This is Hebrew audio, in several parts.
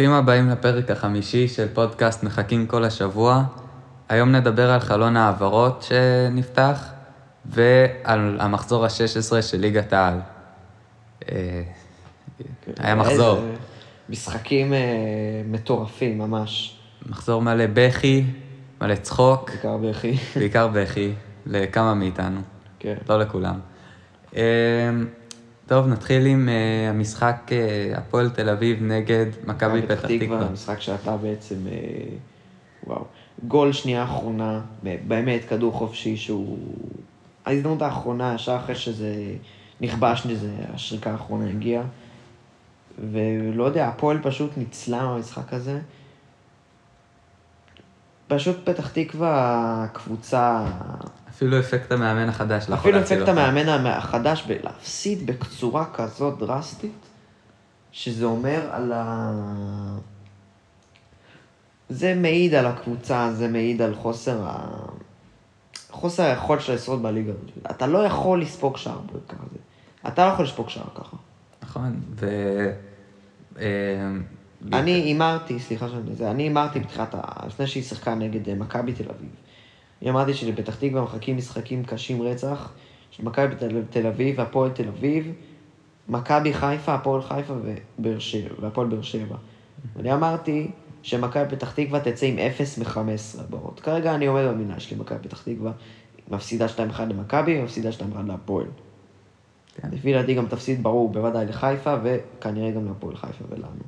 ברוכים הבאים לפרק החמישי של פודקאסט מחכים כל השבוע. היום נדבר על חלון העברות שנפתח ועל המחזור ה-16 של ליגת העל. אה, היה מחזור. משחקים אה, מטורפים ממש. מחזור מלא בכי, מלא צחוק, בעיקר בכי. בעיקר בכי, לכמה מאיתנו, כן. לא לכולם. טוב, נתחיל עם אה, המשחק אה, הפועל תל אביב נגד מכבי פתח תקווה. משחק שאתה בעצם, אה, וואו. גול שנייה אחרונה, באמת כדור חופשי שהוא... ההזדמנות האחרונה, ישר אחרי שזה נכבש לזה, השריקה האחרונה הגיעה. ולא יודע, הפועל פשוט ניצלה מהמשחק הזה. פשוט פתח תקווה, קבוצה... אפילו אפקט המאמן החדש לא יכול אפילו להציל אפקט אותם. המאמן החדש בלהפסיד בצורה כזאת דרסטית, שזה אומר על ה... זה מעיד על הקבוצה, זה מעיד על חוסר ה... חוסר היכולת שלה לשרוד בליגה. אתה לא יכול לספוג שער ככה. אתה לא יכול לספוג שער ככה. נכון, ו... אה, אני הימרתי, סליחה שאני אני הימרתי בתחילת, ה- לפני שהיא שיחקה נגד אה, מכבי תל אביב. אני אמרתי שלפתח תקווה מחכים משחקים קשים רצח, של מכבי תל- אביב והפועל תל אביב, מכבי חיפה, הפועל חיפה והפועל באר שבע. אני אמרתי שמכבי פתח תקווה תצא עם 0 מ-15 הבאות. כרגע אני עומד במילה שלי, מכבי פתח תקווה מפסידה 2-1 למכבי, מפסידה 2-1 להפועל. כן. לפי דעתי גם תפסיד ברור בוודאי לחיפה, וכנראה גם להפועל חיפה ולנו.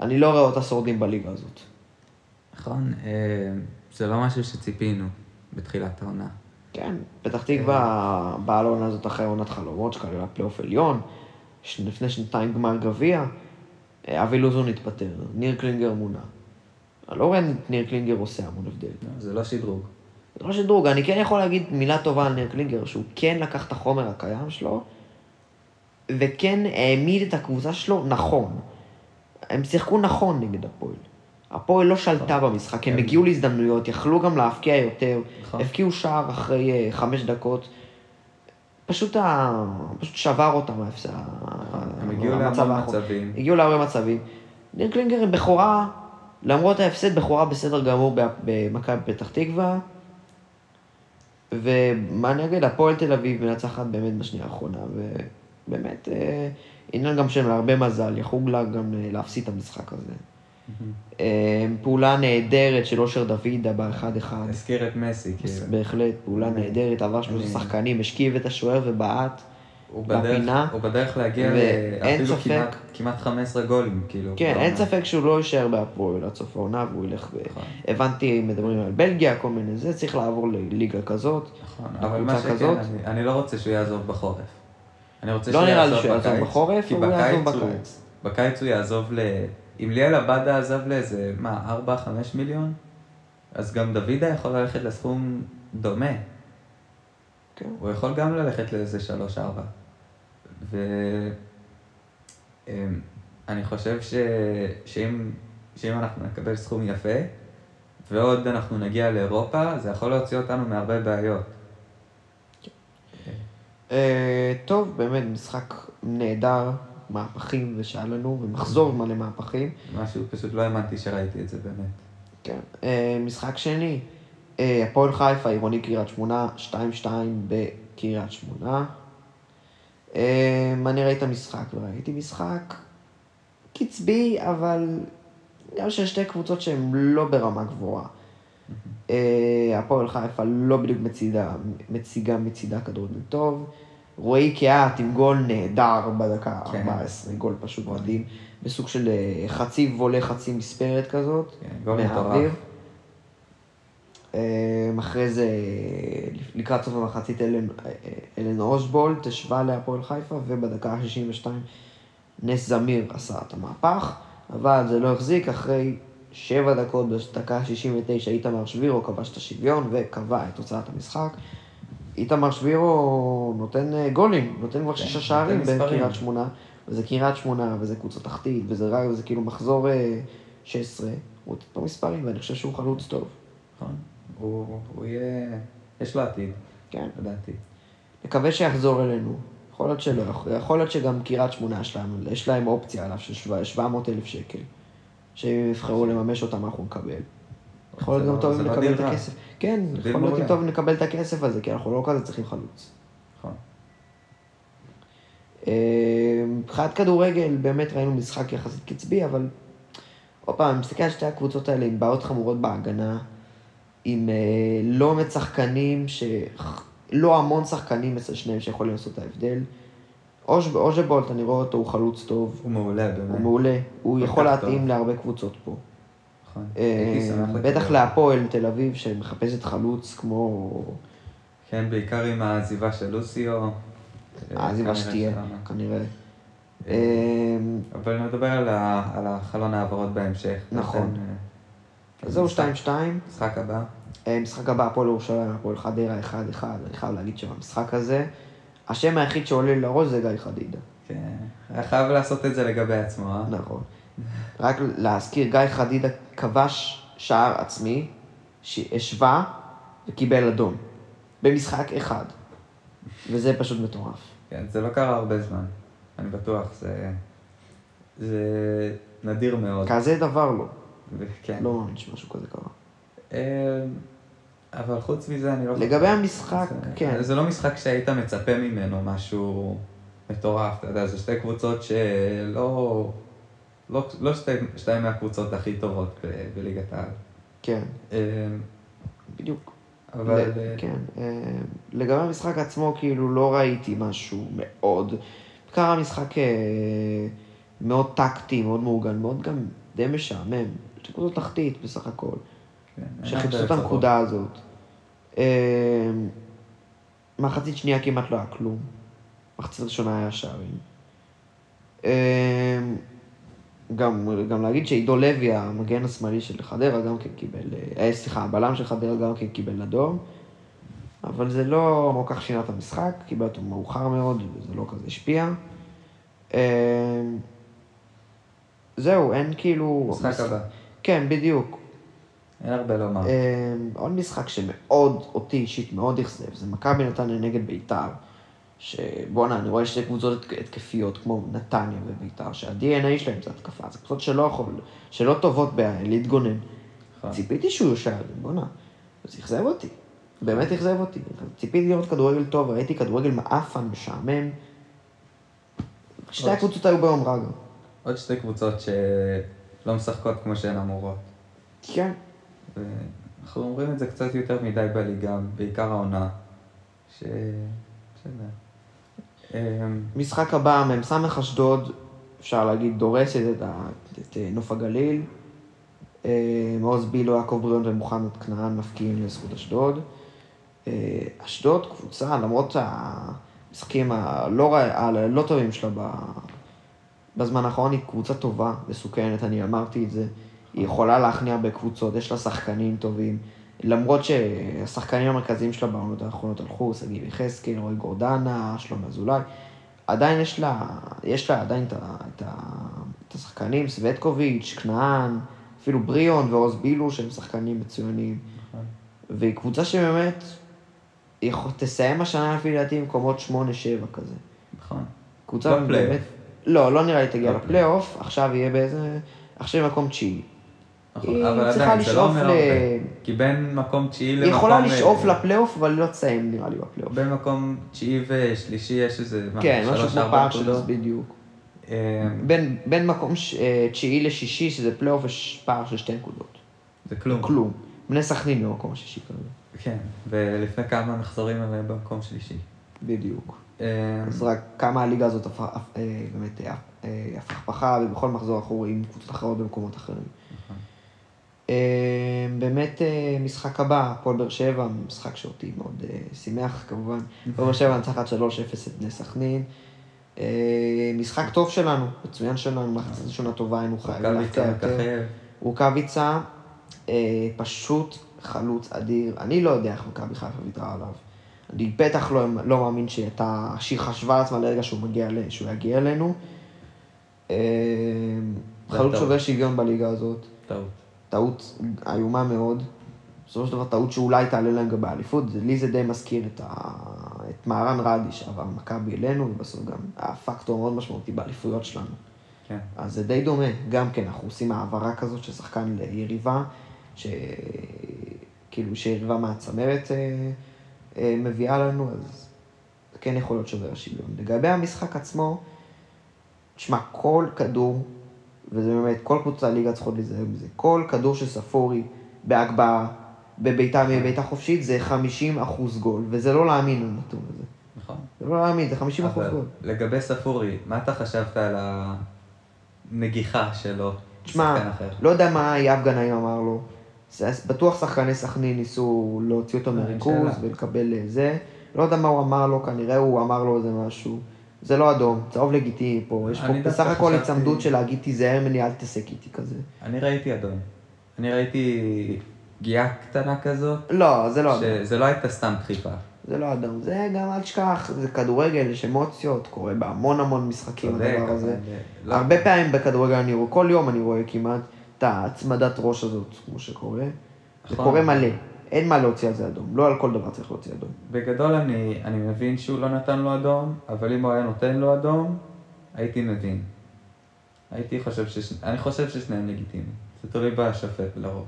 אני לא רואה אותה שורדים בליגה הזאת. נכון, אה, זה לא משהו שציפינו בתחילת העונה. כן, פתח תקווה באה לעונה הזאת אחרי עונת חלומות, שכללה פלייאוף עליון, לפני שנתיים גמר גביע, אה, אבי לוזון התפטר, ניר קלינגר מונה. אני לא רואה את ניר קלינגר עושה המון הבדל. לא, זה לא שדרוג. זה לא שדרוג, אני כן יכול להגיד מילה טובה על ניר קלינגר, שהוא כן לקח את החומר הקיים שלו, וכן העמיד את הקבוצה שלו נכון. הם שיחקו נכון נגד הפועל. הפועל לא שלטה במשחק, הם כן. הגיעו להזדמנויות, יכלו גם להבקיע יותר, נכון. הבקיעו שער אחרי אה, חמש דקות. פשוט, ה... פשוט שבר אותם ההפס- הם הגיעו האחרון. מצבים. הגיעו להרבה מצבים. ניר קלינגר בכורה, למרות ההפסד, בכורה בסדר גמור במכבי פתח תקווה. ומה אני אגיד, הפועל תל אביב מנצחת באמת בשנייה האחרונה, ובאמת, אה, עניין גם של הרבה מזל, יכלו לה גם אה, להפסיד את המשחק הזה. אה, פעולה נהדרת של אושר דוידה באחד אחד. הזכיר את מסי, כאילו. בהחלט, פעולה אני- נהדרת, עבר שלושה אני- שחקנים, השכיב את השוער ובעט. הוא בפינה. הוא בדרך להגיע ואין אפילו ספק- כמעט, כמעט 15 גולים, כאילו. כן. אין ספק שהוא לא יישאר בהפועל עד סוף העונה, והוא ילך ב... נכון. הבנתי, מדברים על בלגיה, כל מיני זה, צריך לעבור לליגה כזאת. נכון, אבל מה שכן. אני, אני לא רוצה שהוא יעזוב בחורף. אני רוצה לא שהוא נראה לי יעזוב שהוא יעזוב בקיץ, בחורף, הוא יעזוב בקיץ בקיץ. בקיץ הוא יעזוב ל... אם ליאל עבדה עזב לאיזה, מה, 4-5 מיליון? אז גם דוידה יכול ללכת לסכום דומה. כן. הוא יכול גם ללכת לאיזה 3-4. ואני חושב ש... שאם... שאם אנחנו נקבל סכום יפה, ועוד אנחנו נגיע לאירופה, זה יכול להוציא אותנו מהרבה בעיות. אה, טוב, באמת, משחק נהדר, מהפכים ושהיה לנו, ומחזור מלא מהפכים. משהו, פשוט לא האמנתי שראיתי את זה באמת. כן. אה, משחק שני, אה, הפועל חיפה, עירוני קריית שמונה, 2-2 בקריית שמונה. אה, אני ראיתי את המשחק, וראיתי משחק קצבי, אבל גם של שתי קבוצות שהן לא ברמה גבוהה. אה, הפועל חיפה לא בדיוק מצידה, מציגה מצידה כדורגל טוב. רועי קיאט עם גול נהדר בדקה כן. 14, גול פשוט מדהים, בסוג של אה, חצי וולה, חצי מספרת כזאת. כן, מהאוויר. אה, אחרי זה, לקראת סוף המחצית, אלן, אה, אלן אושבולט השווה להפועל חיפה, ובדקה ה-62 נס זמיר עשה את המהפך, אבל זה לא החזיק, אחרי שבע דקות, בדקה ה-69, איתמר שבירו כבש את השוויון וקבע את תוצאת המשחק. איתמר שבירו נותן אה, גולים, נותן כבר כן, שישה שערים. בקריית שמונה, וזה קריית שמונה, וזה קבוצה תחתית, וזה רק, וזה כאילו מחזור אה, 16, הוא נותן פה מספרים, ואני חושב שהוא חלוץ טוב. נכון. הוא, הוא יהיה... יש לו עתיד, כן. לדעתי. מקווה שיחזור אלינו. יכול להיות שלא, יכול להיות שגם קריית שמונה יש להם, יש להם אופציה עליו של 700 אלף שקל. שאם יבחרו לממש אותם, אנחנו נקבל. יכול להיות גם לא- טוב אם לא נקבל את רע. הכסף. כן, יכול להיות מעולה. טוב נקבל את הכסף הזה, כי אנחנו לא כזה צריכים חלוץ. נכון. אה, מבחינת כדורגל, באמת ראינו משחק יחסית קצבי, אבל עוד פעם, אני מסתכל על שתי הקבוצות האלה עם בעיות חמורות בהגנה, עם אה, לא מעט שחקנים, ש... לא המון שחקנים אצל שניהם שיכולים לעשות את ההבדל. אוז'בולט, אני רואה אותו, הוא חלוץ טוב, הוא מעולה, באמת. הוא מעולה, הוא יכול להתאים טוב. להרבה קבוצות פה. בטח לקבל. להפועל תל אביב, שמחפשת חלוץ כמו כן, בעיקר עם העזיבה של לוסיו. אה, העזיבה שתהיה. כנראה. אה, אה, אבל נדבר על החלון העברות בהמשך. נכון. אה, אז זהו משחק- 2-2. משחק הבא. אה, משחק הבא, הפועל ירושלים, הפועל חדרה 1-1, אני חייב להגיד שבמשחק הזה, השם היחיד שעולה לראש זה גיא חדידה. כן. היה חייב לעשות את זה לגבי עצמו, אה? נכון. רק להזכיר, גיא חדידה כבש שער עצמי, שהשווה וקיבל אדום. במשחק אחד. וזה פשוט מטורף. כן, זה לא קרה הרבה זמן. אני בטוח, זה... זה נדיר מאוד. כזה דבר לא. וכן. לא מאמין שמשהו כזה קרה. אה, אבל חוץ מזה, אני לא... לגבי המשחק, זה- כן. זה לא משחק שהיית מצפה ממנו משהו מטורף, אתה יודע, זה שתי קבוצות שלא... לא, לא שתי, שתיים מהקבוצות הכי טובות ב- בליגת העל. כן, אה, בדיוק. אבל... ל- אה, כן. אה, לגבי המשחק עצמו, כאילו, לא ראיתי משהו מאוד... קרה משחק אה, מאוד טקטי, מאוד מאורגן, מאוד גם די משעמם. שתי קבוצות תחתית בסך הכל. כן, שחיפשו את הנקודה הזאת. מחצית שנייה כמעט לא היה כלום. מחצית ראשונה היה שערים. גם, גם להגיד שעידו לוי, המגן השמאלי של חדרה, גם כן קיבל, אה, סליחה, הבלם של חדרה גם כן קיבל אדום. אבל זה לא כל כך שינה את המשחק, קיבל אותו מאוחר מאוד, וזה לא כזה השפיע. אה, זהו, אין כאילו... משחק הבא. כן, בדיוק. אין הרבה לומר. אה, עוד משחק שמאוד, אותי אישית מאוד אכזב, זה מכבי נתניה נגד ביתר. שבואנה, אני רואה שתי קבוצות התק- התקפיות כמו נתניה וביתר, שה-DNA שלהם זה התקפה, זה קבוצות שלא יכול, שלא טובות בלהתגונן. נכון. ציפיתי שהוא יושב, בואנה, זה אכזב אותי. באמת אכזב אותי. ציפיתי לראות כדורגל טוב, ראיתי כדורגל מעפן, משעמם. שתי הקבוצות היו ביום רע גם. עוד שתי קבוצות שלא משחקות כמו שהן אמורות. כן. ואנחנו אומרים את זה קצת יותר מדי בליגה, בעיקר העונה. ש... בסדר. אמ, משחק הבא, מ"ס אשדוד, אפשר להגיד, דורסת את, ה, את אה, נוף הגליל. מעוז בילו, יעקב בריאון ומוחמד כנען מפקיעים לזכות אשדוד. אה, אשדוד קבוצה, למרות המשחקים הלא, הלא טובים שלה בזמן האחרון, היא קבוצה טובה, מסוכנת, אני אמרתי את זה. היא יכולה להכניע בקבוצות, יש לה שחקנים טובים. למרות שהשחקנים המרכזיים שלה בעונות האחרונות הלכו, שגיב יחזקאל, רועי גורדנה, שלומי אזולאי, עדיין יש לה, יש לה עדיין את, את, את השחקנים, סווטקוביץ', כנען, אפילו בריאון ועוז בילו, שהם שחקנים מצוינים. נכון. והיא קבוצה שבאמת יכול, תסיים השנה לפי דעתי במקומות 8-7 כזה. נכון. קבוצה בפלייאוף. באמת... לא, לא נראה לי תגיע לא לפלייאוף, עכשיו יהיה באיזה... עכשיו היא מקום תשיעי. נכון. היא אבל צריכה עדיין, זה לא לשאוף אומר ל- הרבה. כי בין מקום תשיעי למקום... היא יכולה לשאוף אה, לפלייאוף, אבל לא תסיים נראה לי בפלייאוף. בין מקום תשיעי ושלישי יש איזה... כן, משהו כמו פער של... נקודות? בדיוק. אה, בין, בין מקום ש- אה, תשיעי לשישי, שזה פלייאוף, יש פער של שתי נקודות. זה כלום. כלום. בני סכנין במקום השישי כזה. כן, ולפני כמה מחזורים הם במקום שלישי. בדיוק. אז רק כמה הליגה הזאת באמת הפכפכה, ובכל מחזור אנחנו רואים קבוצות אחרות במקומות אחרים. אה, באמת אה, משחק הבא, הפועל באר שבע, משחק שאותי מאוד אה, שימח כמובן. הפועל באר שבע ניצחת 3-0 את בני סכנין. אה, משחק טוב שלנו, מצוין שלנו, מחצית ראשונה טובה, היינו חייבים להפתיע יותר. רוקאביצה, פשוט חלוץ אדיר. אני לא יודע איך מכבי חיפה ויתרה עליו. אני בטח לא, לא מאמין שהייתה, שהיא חשבה לעצמה לרגע שהוא מגיע, שהוא יגיע אלינו. זה חלוץ. שובר שוויון בליגה הזאת. טעות. טעות איומה מאוד. בסופו של דבר טעות שאולי תעלה להם גם באליפות. לי זה די מזכיר את, ה... את מהרן רדי שעבר מכבי אלינו, ובסוף גם היה פקטור מאוד משמעותי באליפויות שלנו. כן. אז זה די דומה. גם כן, אנחנו עושים העברה כזאת של שחקן ליריבה, שכאילו שיריבה מהצמרת אה, אה, מביאה לנו, אז כן יכול להיות שובר השוויון. לגבי המשחק עצמו, תשמע, כל כדור, וזה באמת, כל קבוצה ליגה צריכות להיזהר מזה, כל כדור של ספורי בהגבהה, בביתה מביתה חופשית, זה 50 אחוז גול, וזה לא להאמין לנתון הזה. נכון. זה לא להאמין, זה 50 אחוז אבל גול. לגבי ספורי, מה אתה חשבת על הנגיחה שלו? תשמע? לא יודע מה יאב גנאים אמר לו. בטוח שחקני סכנין ניסו להוציא אותו מריכוז. ולקבל אה, זה. לא יודע מה הוא אמר לו, כנראה הוא אמר לו איזה משהו. זה לא אדום, צהוב לגיטימי פה. יש פה בסך הכל הצמדות של להגיד תיזהר ממני, אל תתעסק איתי כזה. אני ראיתי אדום. אני ראיתי פגיעה קטנה כזאת, לא, זה לא אדום. שזה לא הייתה סתם דחיפה. זה לא אדום. זה גם, אל תשכח, זה כדורגל, יש אמוציות, קורה בהמון המון משחקים הדבר הזה. לא- הרבה פעמים בכדורגל אני רואה, כל יום אני רואה כמעט את ההצמדת ראש הזאת, כמו שקורה. זה נכון. קורה מלא. אין מה להוציא על זה אדום. לא על כל דבר צריך להוציא אדום. בגדול אני, אני מבין שהוא לא נתן לו אדום, אבל אם הוא היה נותן לו אדום, הייתי מבין. הייתי חושב שש... אני חושב ששניהם לגיטימיים. זה תלוי בשופט לרוב.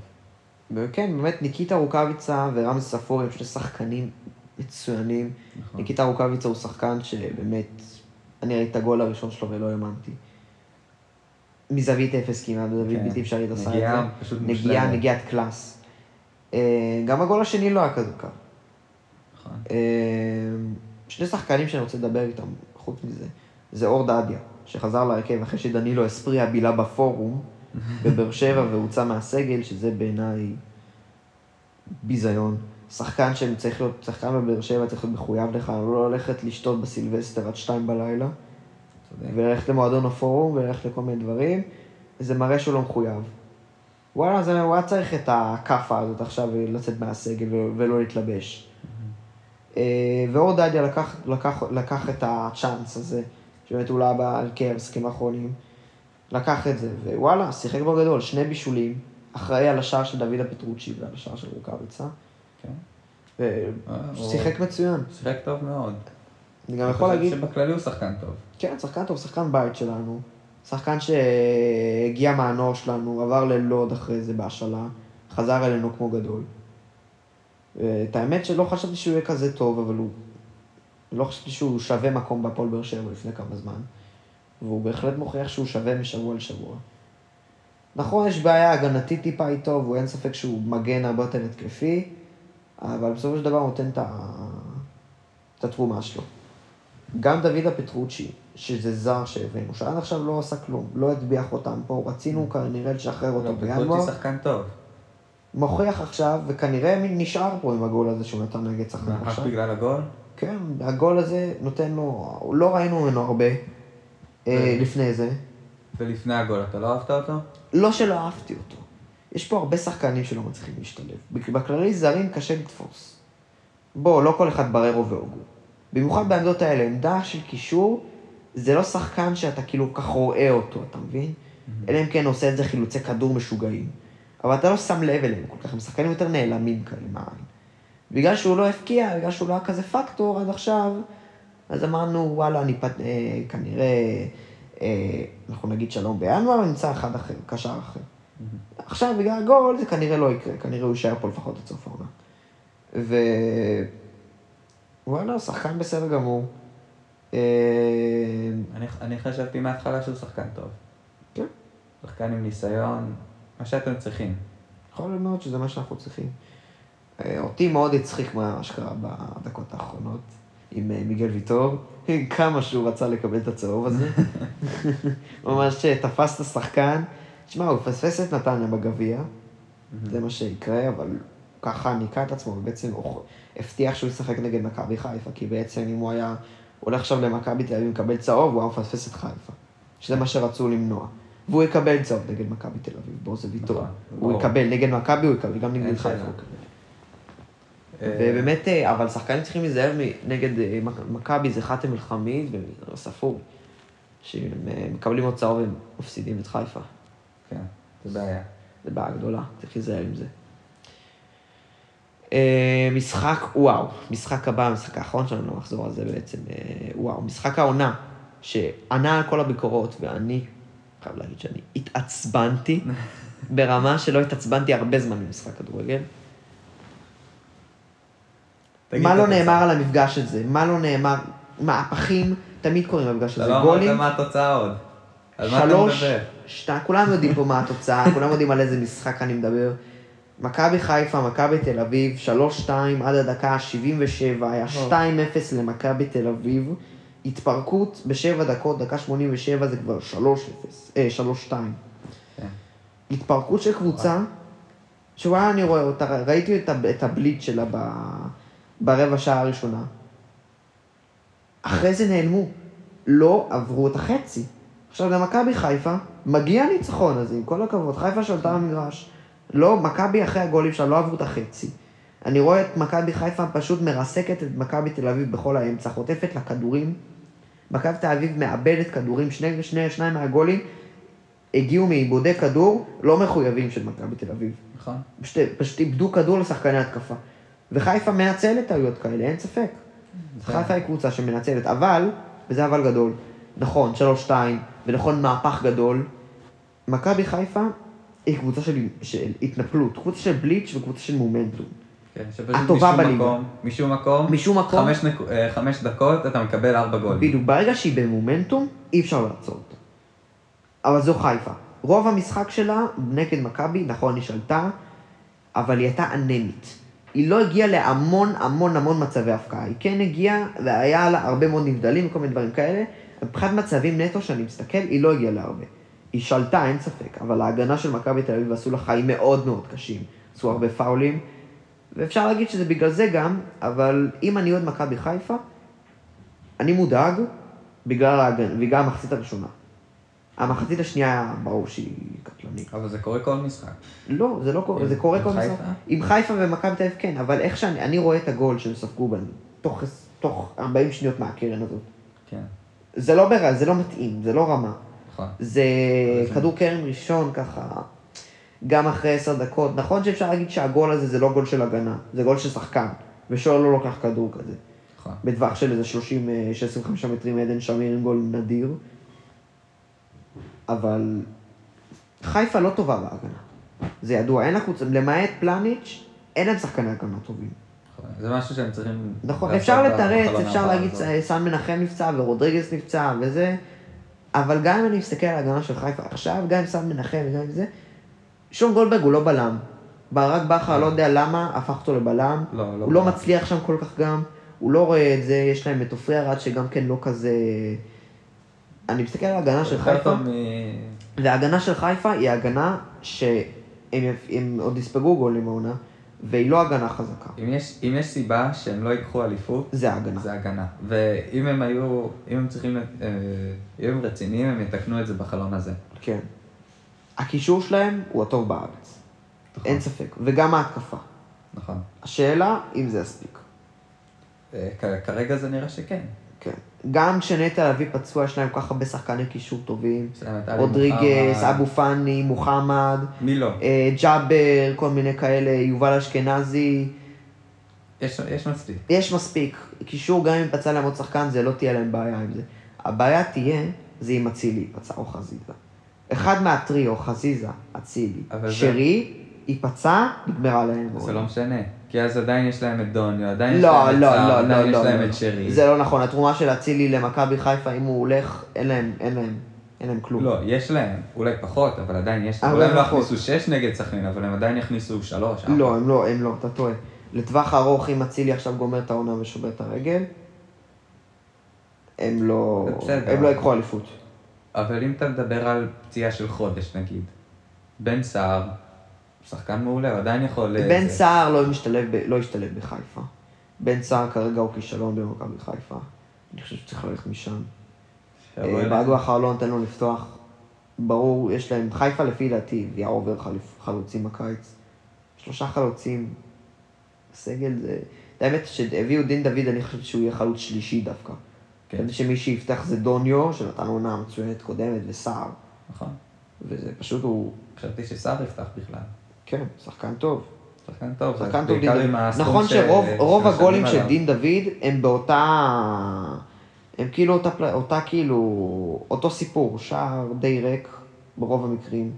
וכן, באמת, ניקיטה רוקאביצה ורמז ספורי הם שני שחקנים מצוינים. נכון. ניקיטה רוקאביצה הוא שחקן שבאמת, אני ראיתי את הגול הראשון שלו ולא האמנתי. מזווית אפס כמעט, בזווית כן. בלתי אפשרית עשה את זה. נגיעה פשוט נגיעה, מושלמת. נגיעת קלאס. אה, גם הגול השני לא היה כזה קל. נכון. אה, שני שחקנים שאני רוצה לדבר איתם, חוץ מזה, זה אור דדיה, שחזר להרכב אחרי שדנילו אספריה בילה בפורום בבאר שבע והוצא מהסגל, שזה בעיניי ביזיון. שחקן שצריך להיות, שחקן בבאר שבע צריך להיות מחויב לך, לא ללכת לשתות בסילבסטר עד שתיים בלילה. וללכת למועדון הפורום, וללכת לכל מיני דברים, זה מראה שהוא לא מחויב. וואלה, זה, הוא היה צריך את הכאפה הזאת עכשיו לצאת מהסגל ולא להתלבש. אה, ואור דדיה לקח, לקח, לקח את הצ'אנס הזה, שבאמת הוא לא היה בהרכב, המשחקים האחרונים. לקח את זה, ווואלה, שיחק בגדול, שני בישולים, אחראי על השער של דוד הפטרוצ'י ועל השער של רוקאביצה. כן. אה, הוא ושיחק מצוין. שיחק טוב מאוד. אני גם יכול להגיד, אני חושב שבכללי הוא שחקן טוב. כן, שחקן טוב, שחקן בית שלנו. שחקן שהגיע מהנוער שלנו, עבר ללוד אחרי זה בהשאלה, חזר אלינו כמו גדול. את האמת שלא חשבתי שהוא יהיה כזה טוב, אבל הוא... לא חשבתי שהוא שווה מקום בהפועל באר שבע לפני כמה זמן. והוא בהחלט מוכיח שהוא שווה משבוע לשבוע. נכון, יש בעיה הגנתית טיפה איתו, והוא אין ספק שהוא מגן הרבה יותר התקפי, אבל בסופו של דבר הוא נותן את התרומה שלו. גם דוד הפטרוצ'י, שזה זר שהבאנו, שעד עכשיו לא עשה כלום, לא הטביח אותם פה, רצינו כנראה לשחרר אותו לא, בינואר, פטרוצ'י שחקן טוב. מוכיח עכשיו, וכנראה נשאר פה עם הגול הזה שהוא נתן נגד סכנין מה, רק עכשיו. בגלל הגול? כן, הגול הזה נותן לו, לא ראינו ממנו הרבה אה. לפני זה. ולפני הגול, אתה לא אהבת אותו? לא שלא אהבתי אותו. יש פה הרבה שחקנים שלא מצליחים להשתלב. בכללי זרים קשה לתפוס. בוא, לא כל אחד בררו והוגו. במיוחד בעמדות האלה, עמדה של קישור, זה לא שחקן שאתה כאילו כך רואה אותו, אתה מבין? אלא אם כן עושה את זה חילוצי כדור משוגעים. אבל אתה לא שם לב אליהם כל כך, הם שחקנים יותר נעלמים כאלה מהעין. בגלל שהוא לא הבקיע, בגלל שהוא לא היה כזה פקטור עד עכשיו, אז אמרנו, וואלה, אני פת... אה, כנראה, אה, אנחנו נגיד שלום בינואר, נמצא אחד אחר, קשר אחר. עכשיו, בגלל הגול, זה כנראה לא יקרה, כנראה הוא יישאר פה לפחות עד סוף העונה. ו... וואלה, שחקן בסדר גמור. אה, אני, אני חשבתי מההתחלה שהוא שחקן טוב. כן. שחקן עם ניסיון, מה שאתם צריכים. יכול להיות מאוד שזה מה שאנחנו צריכים. אה, אותי מאוד הצחיק מה שקרה בדקות האחרונות עם אה, מיגל ויטור, כמה שהוא רצה לקבל את הצהוב הזה. ממש תפס את השחקן. תשמע, הוא פספס את נתניה בגביע, זה מה שיקרה, אבל ככה ניקה את עצמו, ובעצם הבטיח שהוא ישחק נגד מכבי חיפה, כי בעצם אם הוא היה הולך עכשיו למכבי תל אביב ומקבל צהוב, הוא היה מפספס את חיפה. שזה מה שרצו למנוע. והוא יקבל צהוב נגד מכבי תל אביב, בוא זה ויטור. נכון, הוא. יקבל, נגד מכבי הוא יקבל, גם נגד חיפה. אה, ובאמת, אה, אבל שחקנים צריכים להיזהר נגד אה, מכ- מכבי, זה חאתם אל-חמיד וספור, שהם אה, מקבלים עוד צהוב והם מפסידים את חיפה. כן, זה בעיה. זה בעיה גדולה, צריך להיזהר עם זה. אה, משחק, וואו, משחק הבא, המשחק האחרון שלנו, לא נחזור על זה בעצם, אה, וואו, משחק העונה, שענה על כל הביקורות, ואני חייב להגיד שאני התעצבנתי ברמה שלא התעצבנתי הרבה זמן במשחק כדורגל. מה לא. נאמר על המפגש הזה? מה לא נאמר? מהפכים תמיד קורים במפגש אתה הזה. לא אמרת גולים, מה התוצאה עוד. על מה אתה שלוש, מדבר? שתיים, כולם יודעים פה מה התוצאה, כולם יודעים על איזה משחק אני מדבר. מכבי חיפה, מכבי תל אביב, 3-2 עד הדקה ה-77, היה 2-0 למכבי תל אביב. התפרקות בשבע דקות, דקה 87 זה כבר 3-0, אה, 3-2. כן. התפרקות של קבוצה, שוואלה אני רואה אותה, ראיתי את, את הבליט שלה ב, ברבע שעה הראשונה. אחרי זה נעלמו, לא עברו את החצי. עכשיו למכבי חיפה, מגיע הניצחון הזה, עם כל הכבוד, חיפה שלטה במגרש. לא, מכבי אחרי הגולים שלה לא עברו את החצי. אני רואה את מכבי חיפה פשוט מרסקת את מכבי תל אביב בכל האמצע, חוטפת לה כדורים. מכבי תל אביב מאבדת כדורים, שני, שני, שניים מהגולים הגיעו מאיבודי כדור לא מחויבים של מכבי תל אביב. נכון. פשוט, פשוט איבדו כדור לשחקני התקפה. וחיפה מנצלת טעויות כאלה, אין ספק. חיפה היא קבוצה שמנצלת, אבל, וזה אבל גדול, נכון, 3-2, ונכון מהפך גדול, מכבי חיפה היא קבוצה של, של התנפלות, קבוצה של בליץ' וקבוצה של מומנטום. כן, שפשוט הטובה משום בליגה. מקום, משום מקום, משום מקום. חמש, נק... אה, חמש דקות אתה מקבל ארבע גולים. בדיוק, ברגע שהיא במומנטום, אי אפשר לעצור אותה. אבל זו חיפה. רוב המשחק שלה נגד מכבי, נכון, היא שלטה, אבל היא הייתה אנמית. היא לא הגיעה להמון המון המון מצבי הפקעה. היא כן הגיעה, והיה לה הרבה מאוד נבדלים וכל מיני דברים כאלה. מבחינת מצבים נטו, שאני מסתכל, היא לא הגיעה להרבה. היא שלטה, אין ספק, אבל ההגנה של מכבי תל אביב עשו לה חיים מאוד מאוד קשים. עשו הרבה פאולים, ואפשר להגיד שזה בגלל זה גם, אבל אם אני אוהד מכבי חיפה, אני מודאג בגלל, ההגן, בגלל המחצית הראשונה. המחצית השנייה, ברור שהיא קטלנית. אבל זה קורה כל משחק. לא, זה לא קורה, זה קורה כל חיפה? משחק. עם חיפה ומכבי תל אביב כן, אבל איך שאני, אני רואה את הגול שהם ספגו בנו, תוך, תוך 40 שניות מהקרן הזאת. כן, זה לא ברע, זה לא מתאים, זה לא רמה. זה כדור קרן ראשון ככה, גם אחרי עשר דקות. נכון שאפשר להגיד שהגול הזה זה לא גול של הגנה, זה גול של שחקן, ושוער לא לוקח כדור כזה. נכון. בטווח של איזה 30, אה, 25 מטרים עדן שמיר עם גול נדיר. אבל חיפה לא טובה בהגנה. זה ידוע, אין לה קבוצה, למעט פלניץ', אין להם שחקני הגנה טובים. נכון. זה משהו שהם צריכים... נכון, אפשר לתרץ, אפשר להגיד. סן מנחם נפצע ורודריגז נפצע וזה, אבל גם אם אני מסתכל על ההגנה של חיפה עכשיו, גם עם סן מנחם וגם עם זה, שון גולדברג הוא לא בלם. ברק בכר, לא יודע למה, הפך אותו לבלם. לא, לא הוא לא. מצליח שם כל כך גם, הוא לא רואה את זה, יש להם את עופרי ארד שגם כן לא כזה... אני מסתכל על ההגנה של חיפה, מ... וההגנה של חיפה היא הגנה שהם הם עוד יספגו גולים העונה, והיא לא הגנה חזקה. אם יש, אם יש סיבה שהם לא ייקחו אליפות, זה ההגנה. זה הגנה. ואם הם היו, אם הם צריכים, אה, אם הם רציניים, הם יתקנו את זה בחלון הזה. כן. הקישור שלהם הוא הטוב בארץ. נכון. אין ספק. וגם ההתקפה. נכון. השאלה, אם זה יספיק. אה, כרגע זה נראה שכן. כן. גם כשנטע לביא פצוע, יש להם כל כך הרבה שחקני קישור טובים. רודריגס. אבו פאני, מוחמד, מי לא? אה, ג'אבר, כל מיני כאלה, יובל אשכנזי. יש, יש מספיק. יש מספיק. קישור, גם אם פצע להם עוד שחקן, זה לא תהיה להם בעיה עם זה. הבעיה תהיה, זה אם אצילי ייפצע או חזיזה. אחד מהטריו, חזיזה, אצילי, שרי, ייפצע, נגמרה להם. זה לא משנה. כי אז עדיין יש להם את דוניו, עדיין יש לא, להם את לא, סער, לא, עדיין לא, יש לא. להם לא. את שרי. זה לא נכון, התרומה של אצילי למכבי חיפה, אם הוא הולך, אין להם, אין להם, אין להם כלום. לא, יש להם, אולי פחות, אבל עדיין יש להם. אולי הם לא. יכניסו שש נגד סכנין, אבל הם עדיין יכניסו שלוש. לא, הם לא, הם לא, אתה טועה. לטווח ארוך, אם אצילי עכשיו גומר את העונה ושובר את הרגל, הם לא, בסדר. הם לא יקחו אליפות. אבל אם אתה מדבר על פציעה של חודש נגיד, בן סער, שחקן מעולה, הוא עדיין יכול... אה, בן סער לא משתלב, לא ישתלב בחיפה. בן סער כרגע הוא כישלון במכבי חיפה. אני חושב שצריך ללכת משם. אה. באגו האחרון לא נותן לו לפתוח. ברור, יש להם, חיפה לפי דעתי הביאה חליפ- חלוצים בקיץ. שלושה חלוצים. סגל זה... האמת שהביאו דין דוד, אני חושב שהוא יהיה חלוץ שלישי דווקא. כן. כן. שמי שיפתח זה דוניו, שנתן עונה מצוינת קודמת, וסער. נכון. וזה פשוט הוא, חשבתי שסער יפתח בכלל. כן, שחקן טוב. שחקן טוב, שחקן טוב דין דוד. נכון שרוב הגולים של. דין דוד הם באותה... הם כאילו אותה, אותה כאילו... אותו סיפור, שער די ריק, ברוב המקרים,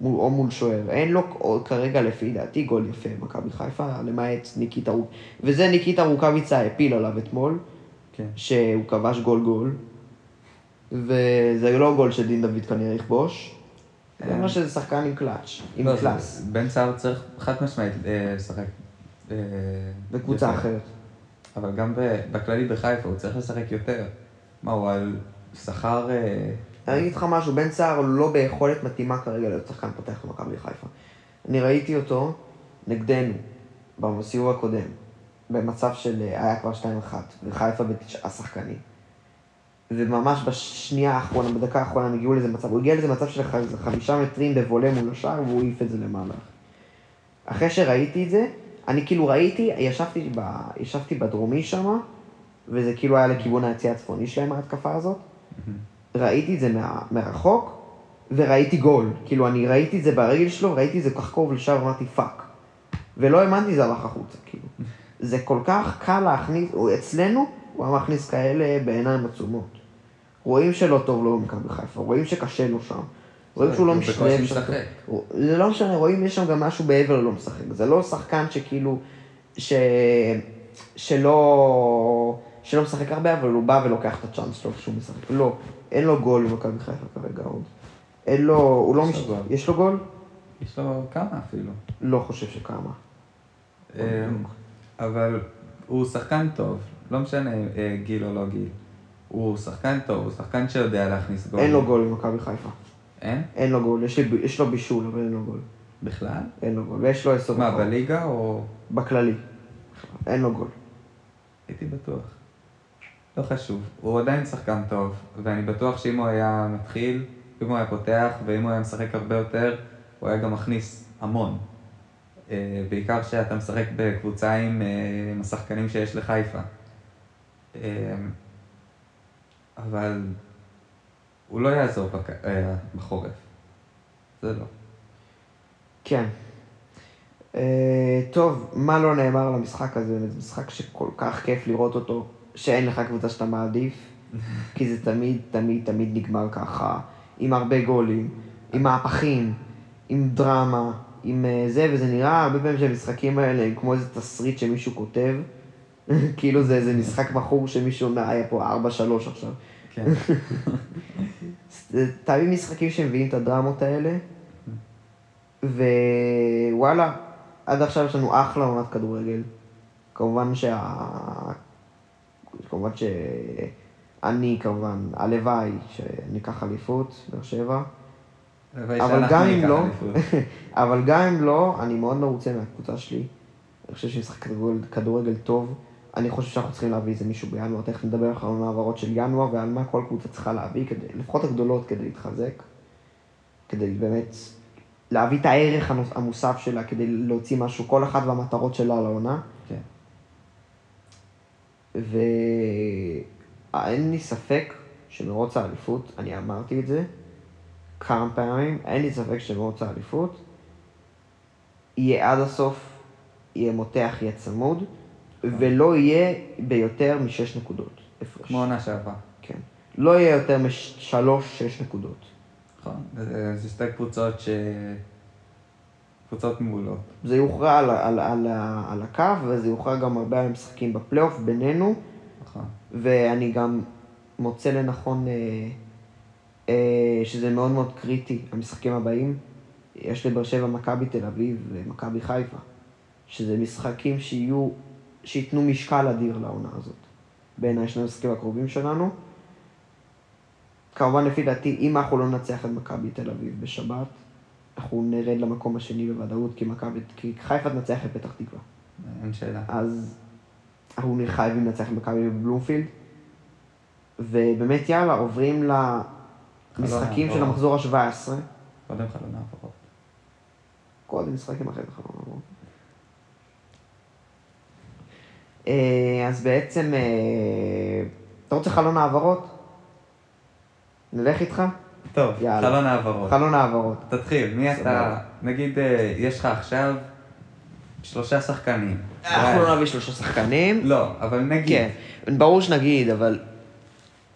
מול, או מול שוער. אין לו כרגע, לפי דעתי, גול יפה במכבי חיפה, למעט ניקיטה רוק... וזה ניקיטה רוקאביצה הפיל עליו אתמול, כן. שהוא כבש גול גול, וזה לא גול שדין דוד כנראה יכבוש. זה. אומר שזה שחקן עם קלאץ', עם לא, קלאס, בן סהר צריך חד משמעית אה, לשחק. אה, בקבוצה. אחרת. אבל גם בכללי בחיפה הוא צריך לשחק יותר. מה, הוא על שכר... אה, אני אגיד לך משהו, בן סער לא ביכולת מתאימה כרגע להיות שחקן פותח במכבי חיפה. אני ראיתי אותו נגדנו, בסיבוב הקודם, במצב של היה כבר 2-1, וחיפה בתשעה שחקנים. וממש בשנייה האחרונה, בדקה האחרונה, הם הגיעו לאיזה מצב, הוא הגיע לאיזה מצב של חמישה מטרים בבולה מול השער, והוא העיף את זה למעלה. אחרי שראיתי את זה, אני כאילו ראיתי, ישבתי, ב, ישבתי בדרומי שם, וזה כאילו היה לכיוון היציע הצפוני שלהם, ההתקפה הזאת. ראיתי את זה מה, מרחוק, וראיתי גול. כאילו, אני ראיתי את זה ברגל שלו, ראיתי את זה כל כך קרוב לשער, אמרתי fuck. ולא האמנתי זה הלך החוצה, כאילו. זה כל כך קל להכניס, אצלנו, הוא היה מכניס כאלה בעיניים עצומות. רואים שלא טוב לו במכבי חיפה, רואים שקשה לו שם. רואים שהוא לא. הוא- זה לא משנה, רואים, יש שם גם משהו בעבר לא משחק. זה לא שחקן שכאילו, ש... שלא... שלא משחק הרבה, אבל הוא בא ולוקח את הצ'אנס שלו כשהוא משחק. לא, אין לו גול במכבי חיפה כרגע עוד. אין לו, הוא לא יש מש... לו גול. יש לו גול? יש לו כמה אפילו. לא חושב שכמה. אה, אבל הוא שחקן טוב, לא משנה אה, גיל או לא גיל. הוא שחקן טוב, הוא שחקן שיודע להכניס גול. אין לו גול במכבי חיפה. אין? אין לו גול, יש, לי, יש לו בישול, אבל אין לו גול. בכלל? אין לו גול, ויש לו עשר מה, דקות. בליגה או... בכללי. אין לו גול. הייתי בטוח. לא חשוב. הוא עדיין שחקן טוב, ואני בטוח שאם הוא היה מתחיל, אם הוא היה פותח, ואם הוא היה משחק הרבה יותר, הוא היה גם מכניס המון. אה, בעיקר שאתה משחק בקבוצה אה, עם השחקנים שיש לחיפה. אה, אבל הוא לא יעזור בק... אה, בחורף. זה לא. כן. אה, טוב, מה לא נאמר על המשחק הזה? זה משחק שכל כך כיף לראות אותו, שאין לך קבוצה שאתה מעדיף, כי זה תמיד, תמיד, תמיד נגמר ככה, עם הרבה גולים, עם מהפכים, עם דרמה, עם אה, זה, וזה נראה הרבה פעמים שהמשחקים האלה הם כמו איזה תסריט שמישהו כותב, כאילו זה איזה משחק מכור שמישהו אומר, היה פה 4-3 עכשיו. כן. זה תמיד משחקים שמביאים את הדרמות האלה, ווואלה, עד עכשיו יש לנו אחלה עונת כדורגל. כמובן שה... כמובן שאני, כמובן, הלוואי שניקח אליפות, באר שבע. אבל גם אם לא. אבל גם אם לא, אני מאוד מרוצה מהקבוצה שלי. אני חושב שהיא כדורגל, כדורגל טוב. אני חושב שאנחנו צריכים להביא איזה מישהו בינואר, תכף נדבר על חלון העברות של ינואר ועל מה כל קבוצה צריכה להביא, כדי, לפחות הגדולות כדי להתחזק. כדי באמת להביא את הערך המוסף שלה, כדי להוציא משהו, כל אחת והמטרות שלה לעונה. כן. ואין לי ספק שמרוץ האליפות, אני אמרתי את זה כמה פעמים, אין לי ספק שמרוץ האליפות יהיה עד הסוף, יהיה מותח, יהיה צמוד, ולא יהיה ביותר משש נקודות. הפרש. כמו עונה שעברה. כן. לא יהיה יותר משלוש, שש נקודות. נכון. זה שתי קבוצות ש... קבוצות מעולות. זה יוכרע על, על, על, על הקו, וזה יוכרע גם הרבה על המשחקים בפלייאוף בינינו. נכון. ואני גם מוצא לנכון אה, אה, שזה מאוד מאוד קריטי, המשחקים הבאים. יש לבאר שבע מכבי תל אביב ומכבי חיפה, שזה משחקים שיהיו, שייתנו משקל אדיר לעונה הזאת. בעיניי שני המשחקים הקרובים שלנו. כמובן, לפי דעתי, אם אנחנו לא ננצח את מכבי תל אביב בשבת, אנחנו נרד למקום השני בוודאות, כי, מכבי, כי חיפה תנצח את פתח תקווה. אין שאלה. אז אנחנו חייבים לנצח את מכבי בבלומפילד. ובאמת, יאללה, עוברים למשחקים של. המחזור ה-17. קודם חלון העברות. קודם משחקים אחרי זה חלון העברות. אה, אז בעצם, אה, אתה רוצה חלון העברות? נלך איתך? טוב, יאללה. חלון העברות. חלון העברות. תתחיל, מי אתה. נגיד, אה, יש לך עכשיו שלושה שחקנים. אנחנו לא נביא שלושה שחקנים. לא, אבל נגיד. כן, ברור שנגיד, אבל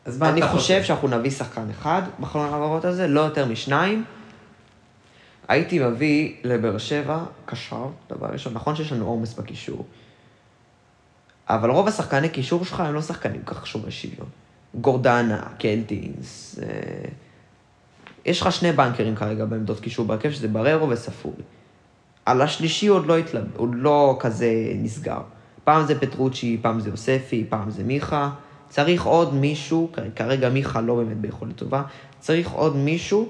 אז מה אני אתה חושב שאנחנו נביא שחקן אחד בחלון העברות הזה, לא יותר משניים, הייתי מביא לבאר שבע קשר, דבר ראשון. נכון שיש לנו עומס בקישור, אבל רוב השחקני קישור שלך הם לא שחקנים ככה שומרי שוויון. גורדנה, קלטינס, אה, יש לך שני בנקרים כרגע בעמדות קישור בהרכב, שזה בררו וספורי. על השלישי עוד לא, התלב... עוד לא כזה נסגר. פעם זה פטרוצ'י, פעם זה יוספי, פעם זה מיכה. צריך עוד מישהו, כרגע מיכה לא באמת ביכולת טובה, צריך עוד מישהו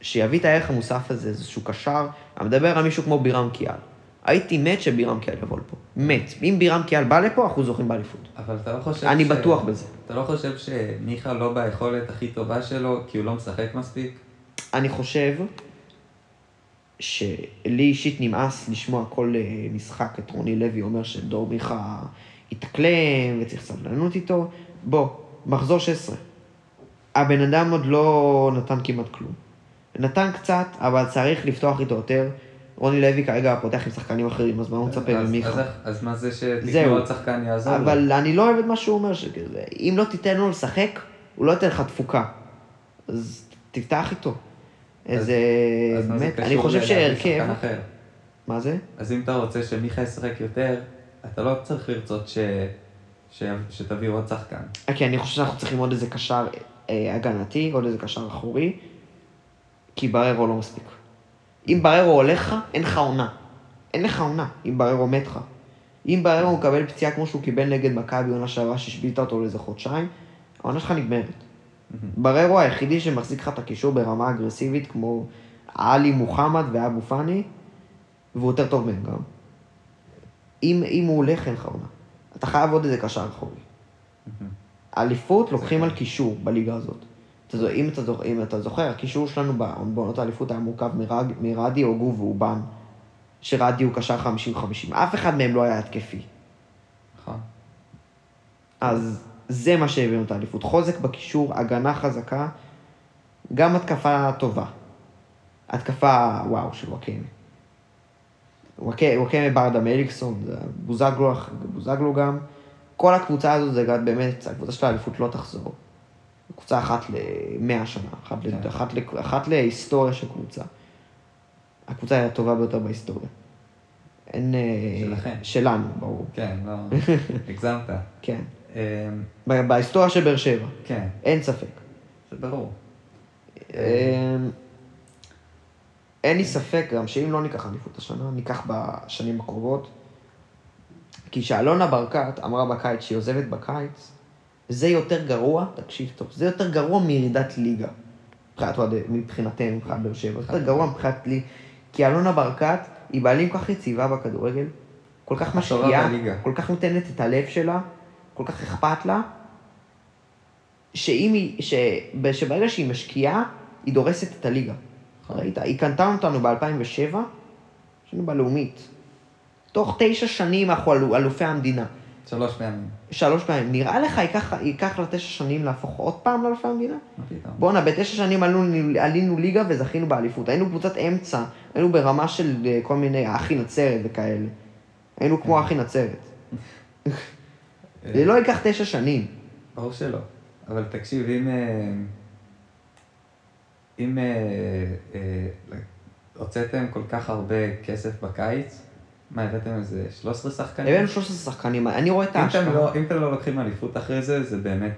שיביא את הערך המוסף הזה, איזשהו קשר. אני מדבר על מישהו כמו בירם קיאל. הייתי מת שבירם קיאל יבוא לפה. מת. אם בירם קיאל בא לפה, אנחנו זוכים באליפות. אבל אתה לא חושב אני ש... בטוח בזה. אתה לא חושב שמיכה לא ביכולת הכי טובה שלו, כי הוא לא משחק מספיק? אני חושב שלי אישית נמאס לשמוע כל אה, משחק את רוני לוי אומר שדור מיכה התאקלם וצריך סבלנות איתו. בוא, מחזור 16. הבן אדם עוד לא נתן כמעט כלום. נתן קצת, אבל צריך לפתוח איתו יותר. רוני לוי כרגע פותח עם שחקנים אחרים, אז מה הוא מצפה אז- ממיכה? אז אז מה זה שתקנו. עוד שחקן יעזור לו? אבל אני לא אוהב את מה שהוא אומר, שכזה, אם לא תיתן לו לשחק, הוא לא ייתן לך תפוקה. אז תפתח איתו. איזה... אז מה זה באמת, אני חושב שהרכב... מה זה? אז אם אתה רוצה שמיכה ישחק יותר, אתה לא צריך לרצות ש... ש... שתביאו עוד שחקן. כי אני חושב שאנחנו צריכים עוד איזה קשר אה, הגנתי, עוד איזה קשר אחורי, כי בררו לא מספיק. אם בררו הולך לך, אין לך עונה. אין לך עונה, אם בררו מת לך. אם בררו מקבל פציעה כמו שהוא קיבל נגד מכבי עונה שעברה שהשביתה אותו לאיזה חודשיים, העונה שלך נגמרת. בררו היחידי שמחזיק לך את הקישור ברמה אגרסיבית כמו עלי מוחמד ואבו פאני, והוא יותר טוב מהם גם. אם, אם הוא הולך, אין לך עונה. אתה חייב עוד איזה קשר אחורי. אליפות לוקחים על קישור בליגה הזאת. אתה אם אתה. אם אתה זוכר, הקישור שלנו בעונות האליפות היה מורכב מרג... מרדי, הוגו ואובן, שרדי הוא קשר 50-50. אף אחד מהם לא היה התקפי. נכון. אז זה מה שהבאנו את האליפות. חוזק בקישור, הגנה חזקה, גם התקפה טובה. התקפה, וואו, של וואקמה. וואקמה ברדה מליקסון, בוזגלו, בוזגלו גם. כל הקבוצה הזאת זה באמת, הקבוצה של האליפות לא תחזור. קבוצה אחת למאה שנה, אחת, כן. ל... אחת, ל... אחת להיסטוריה של קבוצה. הקבוצה היא הטובה ביותר בהיסטוריה. אין... אה, שלכם. שלנו, ברור. כן, לא... הגזמת. כן. אמ, בהיסטוריה של באר שבע, כן, אין ספק. זה ברור. אמ, אין לי ספק גם שאם לא ניקח אליפות השנה, ניקח בשנים הקרובות. כי שאלונה ברקת אמרה בקיץ שהיא עוזבת בקיץ, זה יותר גרוע, תקשיב טוב, זה יותר גרוע מירידת ליגה. מבחינת מבחינתנו, מבחינת באר שבע, זה יותר גרוע מבחינת לי. כי אלונה ברקת היא בעלים כל כך יציבה בכדורגל, כל כך משקיעה. כל כך נותנת את הלב שלה, כל כך אכפת לה, שאם היא, ש... שברגע שהיא משקיעה, היא דורסת את הליגה. ראית? היא קנתה אותנו ב-2007, שהיינו בלאומית. תוך תשע שנים אנחנו אלו- אלופי המדינה. שלוש פעמים. שלוש פעמים. נראה לך ייקח, ייקח לה תשע שנים להפוך עוד פעם לאלופי המדינה? בואנה, בתשע שנים עלינו, עלינו ליגה וזכינו באליפות. היינו קבוצת אמצע, היינו ברמה של אה, כל מיני אחי נצרת וכאלה. היינו כמו אחי נצרת. זה לא ייקח תשע שנים. ברור שלא. אבל תקשיב, אם... אה, אם אה, אה, הוצאתם כל כך הרבה כסף בקיץ, מה, הבאתם איזה 13 שחקנים? הבאנו 13 שחקנים, אני רואה את ההשקעה. לא- אם אתם לא לוקחים אליפות אחרי זה, זה באמת...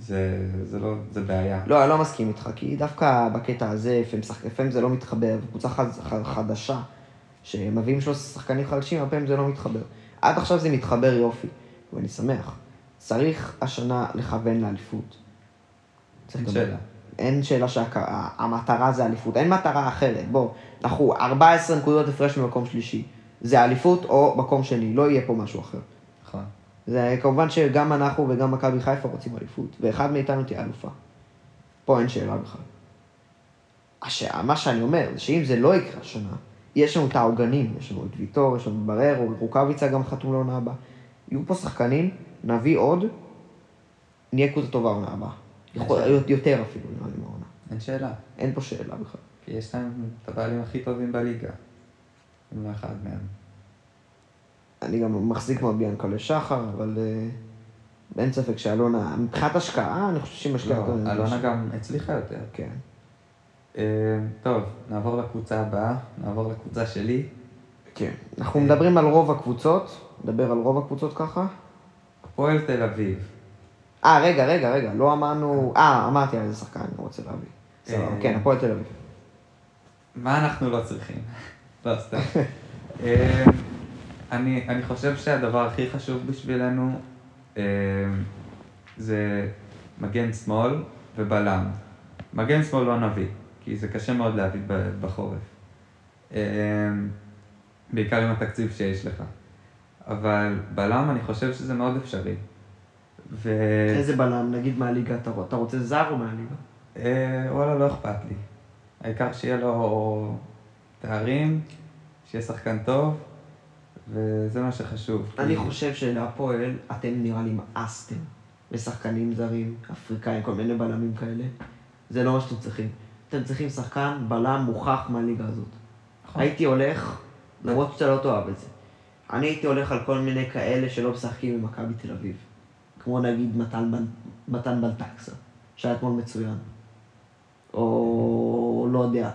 זה זה לא... זה בעיה. לא, אני לא מסכים איתך, כי דווקא בקטע הזה, לפעמים זה לא מתחבר, וקבוצה חדשה, שמביאים 13 שחקנים חדשים, הרבה פעמים זה לא מתחבר. עד עכשיו זה מתחבר יופי, ואני שמח. צריך השנה לכוון לאליפות. אין שאלה. אין שאלה שהמטרה זה אליפות, אין מטרה אחרת. בוא, אנחנו 14 נקודות הפרש ממקום שלישי. זה אליפות או מקום שני, לא יהיה פה משהו אחר. נכון. זה כמובן שגם אנחנו וגם מכבי חיפה רוצים אליפות, ואחד מאיתנו תהיה אלופה. פה אין שאלה בכלל. הש... מה שאני אומר, זה שאם זה לא יקרה השנה, יש לנו את העוגנים, יש לנו את ויטור, יש לנו את בררו, רוקאביצה גם חתום לעונה הבאה. יהיו פה שחקנים, נביא עוד, נהיה קבוצה טובה עונה הבאה. יכול- יותר אפילו, נראה לי מהעונה. אין שאלה. אין פה שאלה בכלל. כי יש להם את הבעלים הכי טובים בליגה. אם לא אחד מהם. אני גם מחזיק מאוד ביאנקלה שחר, אבל אה, אין ספק שאלונה, מבחינת השקעה, אני חושב שהיא משקיעה לא, יותר. אלונה גם הצליחה יותר. כן. אה, טוב, נעבור לקבוצה הבאה, נעבור לקבוצה שלי. כן. אנחנו מדברים על רוב הקבוצות, נדבר על רוב הקבוצות ככה. הפועל תל אביב. אה, רגע, רגע, רגע, לא אמרנו... אה, אמרתי על איזה שחקן אני רוצה להביא. סבבה, אה. כן, הפועל תל אביב. מה אנחנו לא צריכים? לא, סתם. אה, אני, אני חושב שהדבר הכי חשוב בשבילנו אה, זה מגן שמאל ובלם. מגן שמאל לא נביא, כי זה קשה מאוד להביא בחורף. אה, בעיקר עם התקציב שיש לך. אבל בלם אני חושב שזה מאוד אפשרי. ו... איזה בלם, נגיד מהליגה, אתה אתה רוצה זר או מהליגה? אה, וואלה, לא אכפת לי. העיקר שיהיה לו תארים, שיהיה שחקן טוב, וזה מה שחשוב. אני כי- חושב שלהפועל, אתם נראה לי מאסתם בשחקנים זרים, אפריקאים, כל מיני בלמים כאלה. זה לא מה שאתם צריכים. אתם צריכים שחקן בלם מוכח מהליגה הזאת. נכון. הייתי הולך, למרות שאתה לא תאהב את זה, אני הייתי הולך על כל מיני כאלה שלא משחקים במכבי תל אביב. כמו נגיד מתן, מתן בלטקסה, שהיה אתמול מצוין. או לא יודע,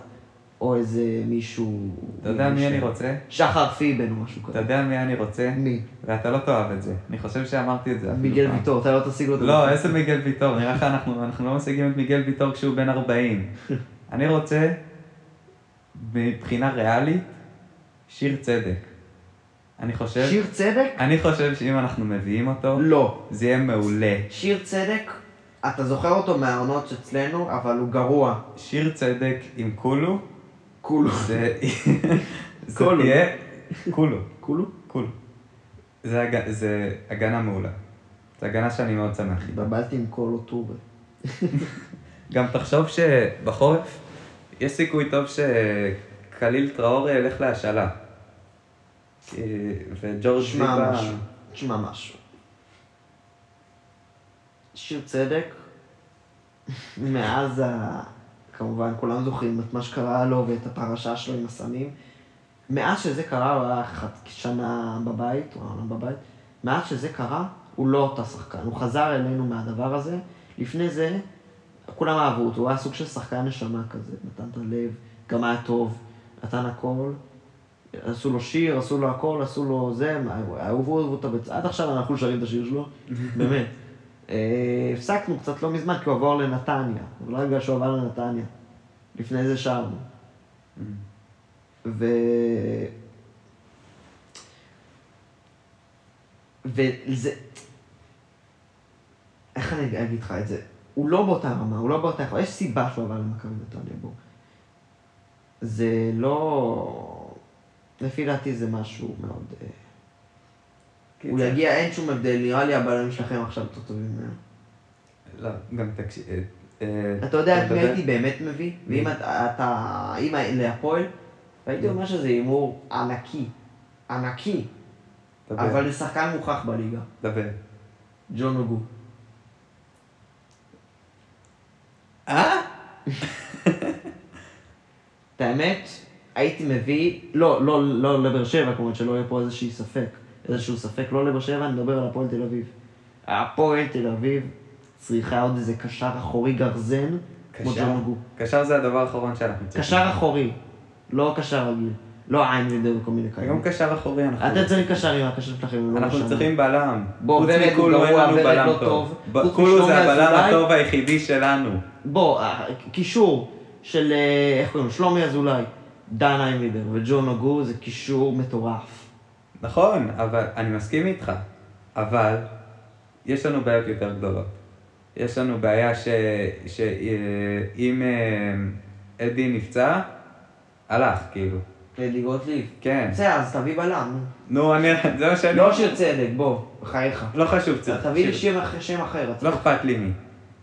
או איזה מישהו... אתה יודע מי אני רוצה? שחר פיבן או משהו אתה כזה. יודע מי אני רוצה? מי? ואתה לא תאהב את זה. אני חושב שאמרתי את זה. מיגל. ויטור, אתה לא תשיג לו את לא, זה. איזה מיגל ויטור? נראה לך אנחנו, אנחנו לא משיגים את מיגל ויטור כשהוא בן 40. אני רוצה, מבחינה ריאלית, שיר צדק. אני חושב, שיר צדק? אני חושב שאם אנחנו מביאים אותו, לא. זה יהיה מעולה. שיר צדק, אתה זוכר אותו מהעונות אצלנו, אבל הוא גרוע. שיר צדק עם כולו, כולו. זה. תהיה, כולו, כולו? כולו. זה, הג... זה הגנה מעולה. זו הגנה שאני מאוד שמח. התבלבלתי עם קולו טובה. גם תחשוב שבחורף יש סיכוי טוב שקליל טראורי ילך להשאלה. וג'ורג'. משהו. תשמע משהו. שיר צדק, מאז ה... כמובן, כולם זוכרים את מה שקרה לו ואת הפרשה שלו עם הסמים. מאז שזה קרה, הוא היה. שנה בבית, הוא היה בבית. מאז שזה קרה, הוא לא אותה שחקן. הוא חזר אלינו מהדבר הזה. לפני זה, כולם אהבו אותו, הוא היה סוג של שחקן נשמה כזה. נתן את הלב, גם היה טוב, נתן הכל. עשו לו שיר, עשו לו הכל, עשו לו זה, אהבו אותו. עד עכשיו אנחנו שרים את השיר שלו, באמת. אה, הפסקנו קצת לא מזמן, כי הוא עבר לנתניה. אבל לא בגלל שהוא עבר לנתניה. לפני זה שרנו. ו... וזה... איך אני אגיד לך את זה? הוא לא באותה רמה, הוא לא באותה... יש סיבה שהוא עבר למכבי נתניה, בוא. זה לא... לפי דעתי זה משהו מאוד... אה, הוא קיצר. יגיע, אין שום הבדל, נראה לי הבלמים שלכם עכשיו יותר טובים ממנו. לא, גם תקשיב... אה, אה, אתה יודע את מי הייתי באמת מביא? ואם אתה, אם להפועל, והייתי אומר שזה הימור ענקי, ענקי, אבל לשחקן מוכח בליגה, דבר. ג'ון אוגו. אה? את האמת, הייתי מביא, לא, לא, לא לבאר שבע, כמובן שלא יהיה פה איזשהו ספק, איזשהו ספק, לא לבאר שבע, אני מדבר על הפועל תל אביב. הפועל תל אביב צריכה עוד איזה קשר אחורי גרזן, כמו אוגו. קשר זה הדבר האחרון שאנחנו צריכים. קשר אחורי, לא קשר רגיל. לא איינבינדר וכל מיני כאלה. גם קשר אחורי אנחנו... אתם צריכים קשר עם הקשר שלכם, לא אנחנו. צריכים בלם. בוא, ורד אין גרוע, לנו ורד בלם לא טוב. משלומי זה הבלם. הטוב היחידי שלנו. בוא, אה, קישור של, אה, איך קוראים לו? שלומי אזולאי, דן איינבינדר וג'ון אוגו זה קישור מטורף. נכון, אבל אני מסכים איתך. אבל יש לנו בעיות יותר גדולות. יש לנו בעיה שאם אדי נפצע, הלך, כאילו. אדי גוטליב. כן. בסדר, אז תביא בלם. נו. אני, זה מה שאני... לא שיר צדק, בוא, בחייך. לא חשוב, צריך... תביא לי שם אחר- שם אחר. לא אכפת לי מי.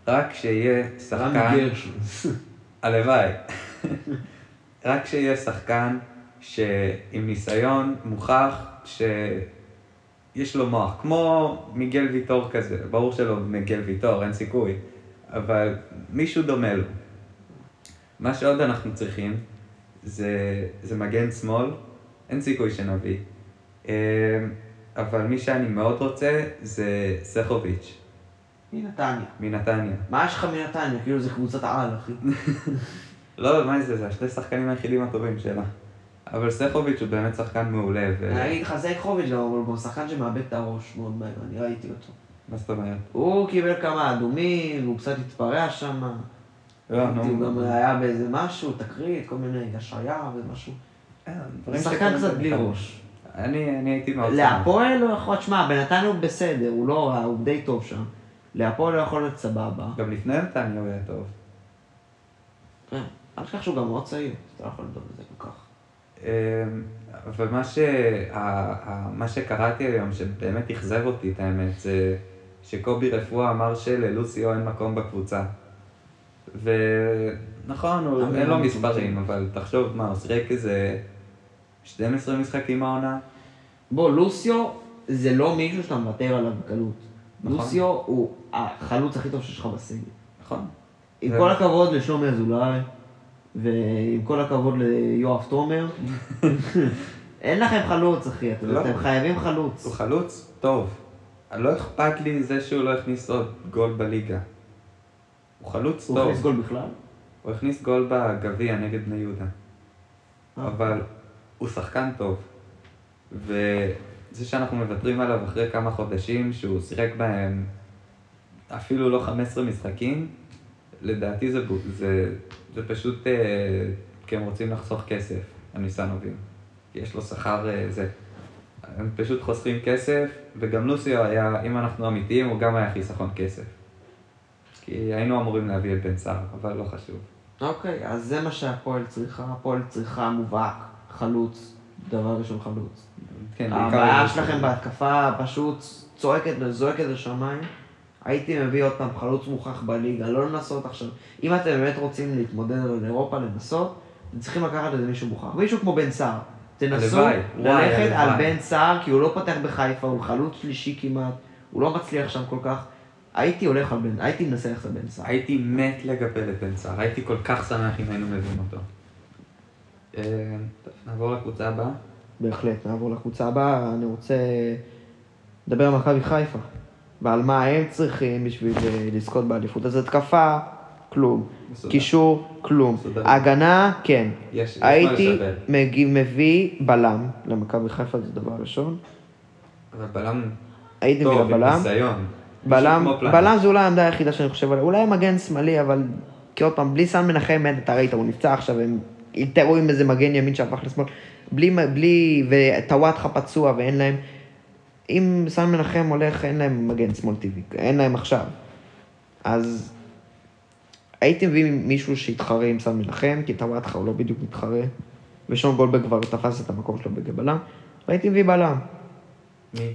רק שיהיה שחקן... רמי גרשון. הלוואי. רק שיהיה שחקן שעם ניסיון מוכח שיש לו מוח, כמו מיגל ויטור כזה, ברור שלא מיגל ויטור, אין סיכוי, אבל מישהו דומה לו. מה שעוד אנחנו צריכים זה, זה מגן שמאל, אין סיכוי שנביא. אה, אבל מי שאני מאוד רוצה זה סכוביץ' מנתניה. מנתניה. מה יש לך מנתניה? כאילו זה קבוצת על, אחי. לא, מה זה, זה השני שחקנים היחידים הטובים שלה. אבל סכוביץ' הוא באמת שחקן מעולה, ו... אני אגיד לך, גם, אבל הוא גם שחקן שמאבד את הראש מאוד מהר, אני ראיתי אותו. מה זאת אומרת? הוא קיבל כמה אדומים, והוא קצת התפרע שם. לא, הוא. גם היה באיזה משהו, תקרית, כל מיני השעיה ומשהו. אה, שחקן קצת בלי. ראש. אני אני הייתי מאוד... להפועל הוא יכול, תשמע, בנתניה הוא בסדר, הוא לא רע, הוא די טוב שם. להפועל הוא יכול להיות סבבה. גם לפני נתניה הוא היה טוב. כן, אל תשכח שהוא גם מאוד צעיר, אתה לא יכול לדבר על זה כל כך. אמ, אבל מה, ש... ה- ה- מה שקראתי היום, שבאמת אכזב אותי את האמת, זה שקובי רפואה אמר שללוסיו אין מקום בקבוצה. ונכון, הוא- אין לו לא מספרים. אבל תחשוב, מה, הוא שיחק איזה 12 משחקים העונה? בוא, לוסיו זה לא מישהו שאתה מוותר עליו בקלות. נכון. לוסיו הוא החלוץ הכי טוב שיש לך בסגל. נכון. עם כל הכבוד לשלומי אזולאי, ועם כל הכבוד ליואב תומר, אין לכם חלוץ, אחי, אתם לא. אתם חייבים חלוץ. הוא חלוץ טוב. לא אכפת לי זה שהוא לא הכניס עוד גול בליגה. הוא חלוץ הוא טוב. הכניס גול בכלל? הוא הכניס גול בגביע נגד בני יהודה. אה. אבל הוא שחקן טוב. וזה שאנחנו מוותרים עליו אחרי כמה חודשים, שהוא שיחק בהם אפילו לא 15 משחקים, לדעתי זה, זה, זה פשוט אה, כי הם רוצים לחסוך כסף, הניסנובים. כי יש לו שכר אה, זה. הם פשוט חוסכים כסף, וגם לוסיו היה, אם אנחנו אמיתיים, הוא גם היה חיסכון כסף. כי היינו אמורים להביא את בן סער, אבל לא חשוב. אוקיי, אז זה מה שהפועל צריכה. הפועל צריכה מובהק, חלוץ, דבר ראשון חלוץ. כן, בעיקר הבעיה. שלכם בהתקפה פשוט צועקת וזועקת לשמיים. הייתי מביא עוד פעם חלוץ מוכח בליגה, לא לנסות עכשיו. אם אתם באמת רוצים להתמודד על אירופה, לנסות, אתם צריכים לקחת איזה מישהו מוכח. מישהו כמו בן סער. תנסו הלוואי, ללכת על הלוואי. בן סער, כי הוא לא פותח בחיפה, הוא חלוץ שלישי כמעט, הוא לא מצליח שם כל כך. הייתי הולך על בן, הייתי מנסה ללכת על בן סער. הייתי מת לקבל את בן סער, הייתי כל כך שמח אם היינו מביאים אותו. אה, נעבור לקבוצה הבאה. בהחלט, נעבור לקבוצה הבאה. אני רוצה לדבר על מכבי חיפה, ועל מה הם צריכים בשביל אה, לזכות באליפות. אז התקפה, כלום. מסודר. קישור, כלום. מסודר. הגנה, כן. יש- יש הייתי לשפר. מגיע, מביא בלם למכבי חיפה, זה דבר ראשון. אבל בלם הייתי מביא טוב, עם לבלם. ניסיון. בלם. בלם זה אולי העמדה היחידה שאני חושב עליה. אולי מגן שמאלי, אבל... כי עוד פעם, בלי סן מנחם, אתה ראית, הוא נפצע עכשיו, הם יתרו עם איזה מגן ימין שהפך לשמאל. בלי, בלי, וטוואטחה פצוע ואין להם... אם סן מנחם הולך, אין להם מגן שמאל טבעי, אין להם עכשיו. אז הייתי מביא מישהו שיתחרה עם סן מנחם, כי טוואטחה הוא לא בדיוק מתחרה, ושון גולדברג כבר תפס את המקום שלו בבלם, והייתי מביא בלם. מי?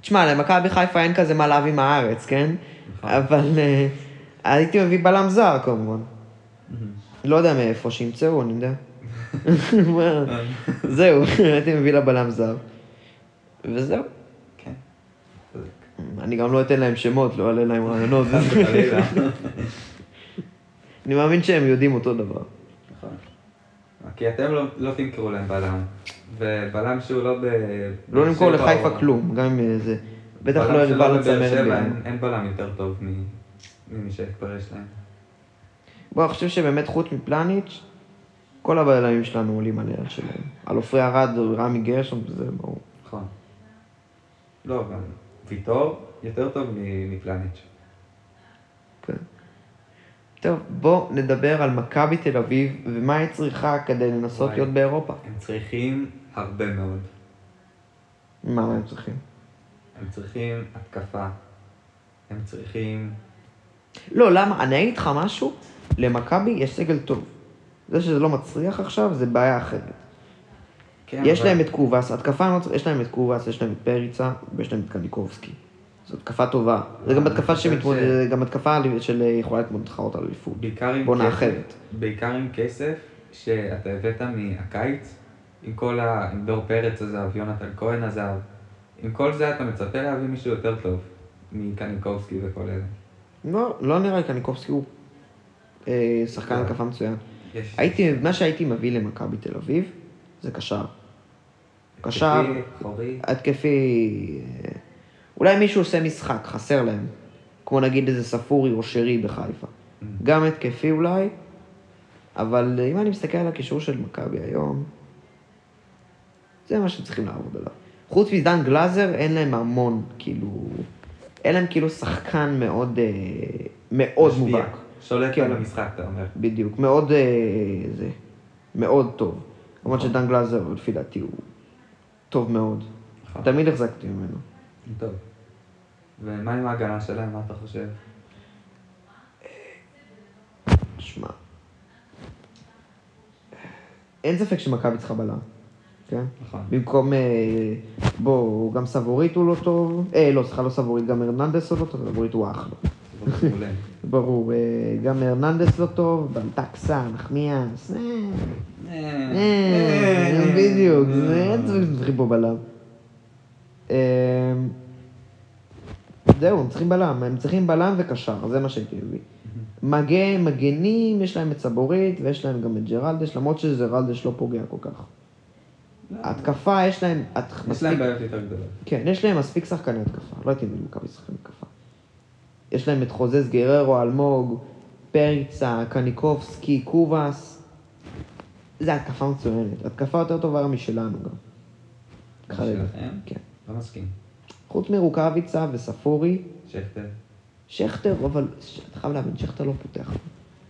תשמע, למכבי חיפה אין כזה מה להביא מהארץ, כן? נכון. אבל אה, הייתי מביא בלם זר כמובן. לא יודע מאיפה, שימצאו, אני יודע. מה? זהו, הייתי מביא לה בלם זר. וזהו. אני גם לא אתן להם שמות, לא אעלה להם רעיונות. אני מאמין שהם יודעים אותו דבר. נכון. כי אתם לא- לא תמכרו להם בלם. ובלם שהוא לא ב... לא נמכור לחיפה כלום, גם אם זה... בטח בלם לא לצמרת שבע, ביום. אין- בלם יותר טוב ממי שכבר יש להם. בוא, אני חושב שבאמת חוץ מפלניץ', כל הבלמים שלנו עולים על הערך שלהם. על עופרי ארד, רמי גרשון, זה ברור. נכון. לא, גם ויטור יותר טוב מפלניץ'. כן. טוב, בוא נדבר על מכבי תל אביב, ומה היא צריכה כדי לנסות. להיות באירופה. הם צריכים הרבה מאוד. מה הם צריכים? הם צריכים התקפה. הם צריכים... לא, למה? אני אגיד לך משהו, למכבי יש סגל טוב. זה שזה לא מצליח עכשיו, זה בעיה אחרת. כן, יש אבל- להם את קובאס, התקפה, לא יש להם את קובאס, יש להם את פריצה, ויש להם את קניקובסקי. זו התקפה טובה. זה גם אני התקפה חושב שמתמודד, ש- זה גם התקפה של יכולה להתמודד תחרות על אליפות. בעיקר עם כסף, אחרת. בעיקר עם כסף שאתה הבאת מהקיץ, עם כל ה... עם דור פרץ עזב, יונתן כהן עזב, עם כל זה אתה מצפה להביא מישהו יותר טוב מקניקובסקי וכל אלה. לא, לא נראה לי קניקובסקי הוא אה, שחקן לא. התקפה מצוין. יש... הייתי, מה שהייתי מביא למכבי תל אביב, זה קשר. קשר, התקפי. אה, אולי מישהו עושה משחק, חסר להם. כמו נגיד איזה ספורי או שרי בחיפה. Mm. גם התקפי אולי, אבל אם אני מסתכל על הקישור של מכבי היום, זה מה שהם צריכים לעבוד עליו. חוץ מדן גלאזר, אין להם המון, כאילו... אין להם כאילו שחקן מאוד, אה, מאוד משפיע. מובהק. שולט כן. על המשחק, אתה אומר. בדיוק, מאוד, אה, זה, מאוד טוב. למרות נכון. שדן גלאזר, לפי דעתי, הוא טוב מאוד. נכון. תמיד החזקתי ממנו. טוב. ומה עם ההגנה שלהם, מה אתה חושב? שמע, אין ספק שמכבי צריכה בלם, כן? נכון. במקום, אה, בוא, גם סבורית הוא לא טוב, אה, לא, סליחה, לא סבורית, גם הרננדס הוא לא טוב, סבורית הוא אחלה. ברור, אה, גם הרננדס לא טוב, בלטקסה, נחמיאס, אה, אה, בדיוק, אין ספק שצריכים פה בלם. זהו, הם צריכים בלם, הם צריכים בלם וקשר, זה מה שהייתי מביא. מגן, מגנים, יש להם את סבורית ויש להם גם את ג'רלדש, למרות שג'רלדש לא פוגע כל כך. התקפה, יש להם... את- יש מספיק- להם בעיות יותר גדולות. כן, יש להם מספיק שחקני התקפה, לא הייתי מביא מכבי שחקני התקפה. יש להם את חוזז גררו, אלמוג, פריצה, קניקובסקי, קובאס. זה התקפה מצוינת. התקפה יותר טובה משלנו גם. שלכם? כן. לא מסכים. חוץ מרוקאביצה וספורי, שכטר. שכטר, אבל אתה חייב להבין, שכטר לא פותח.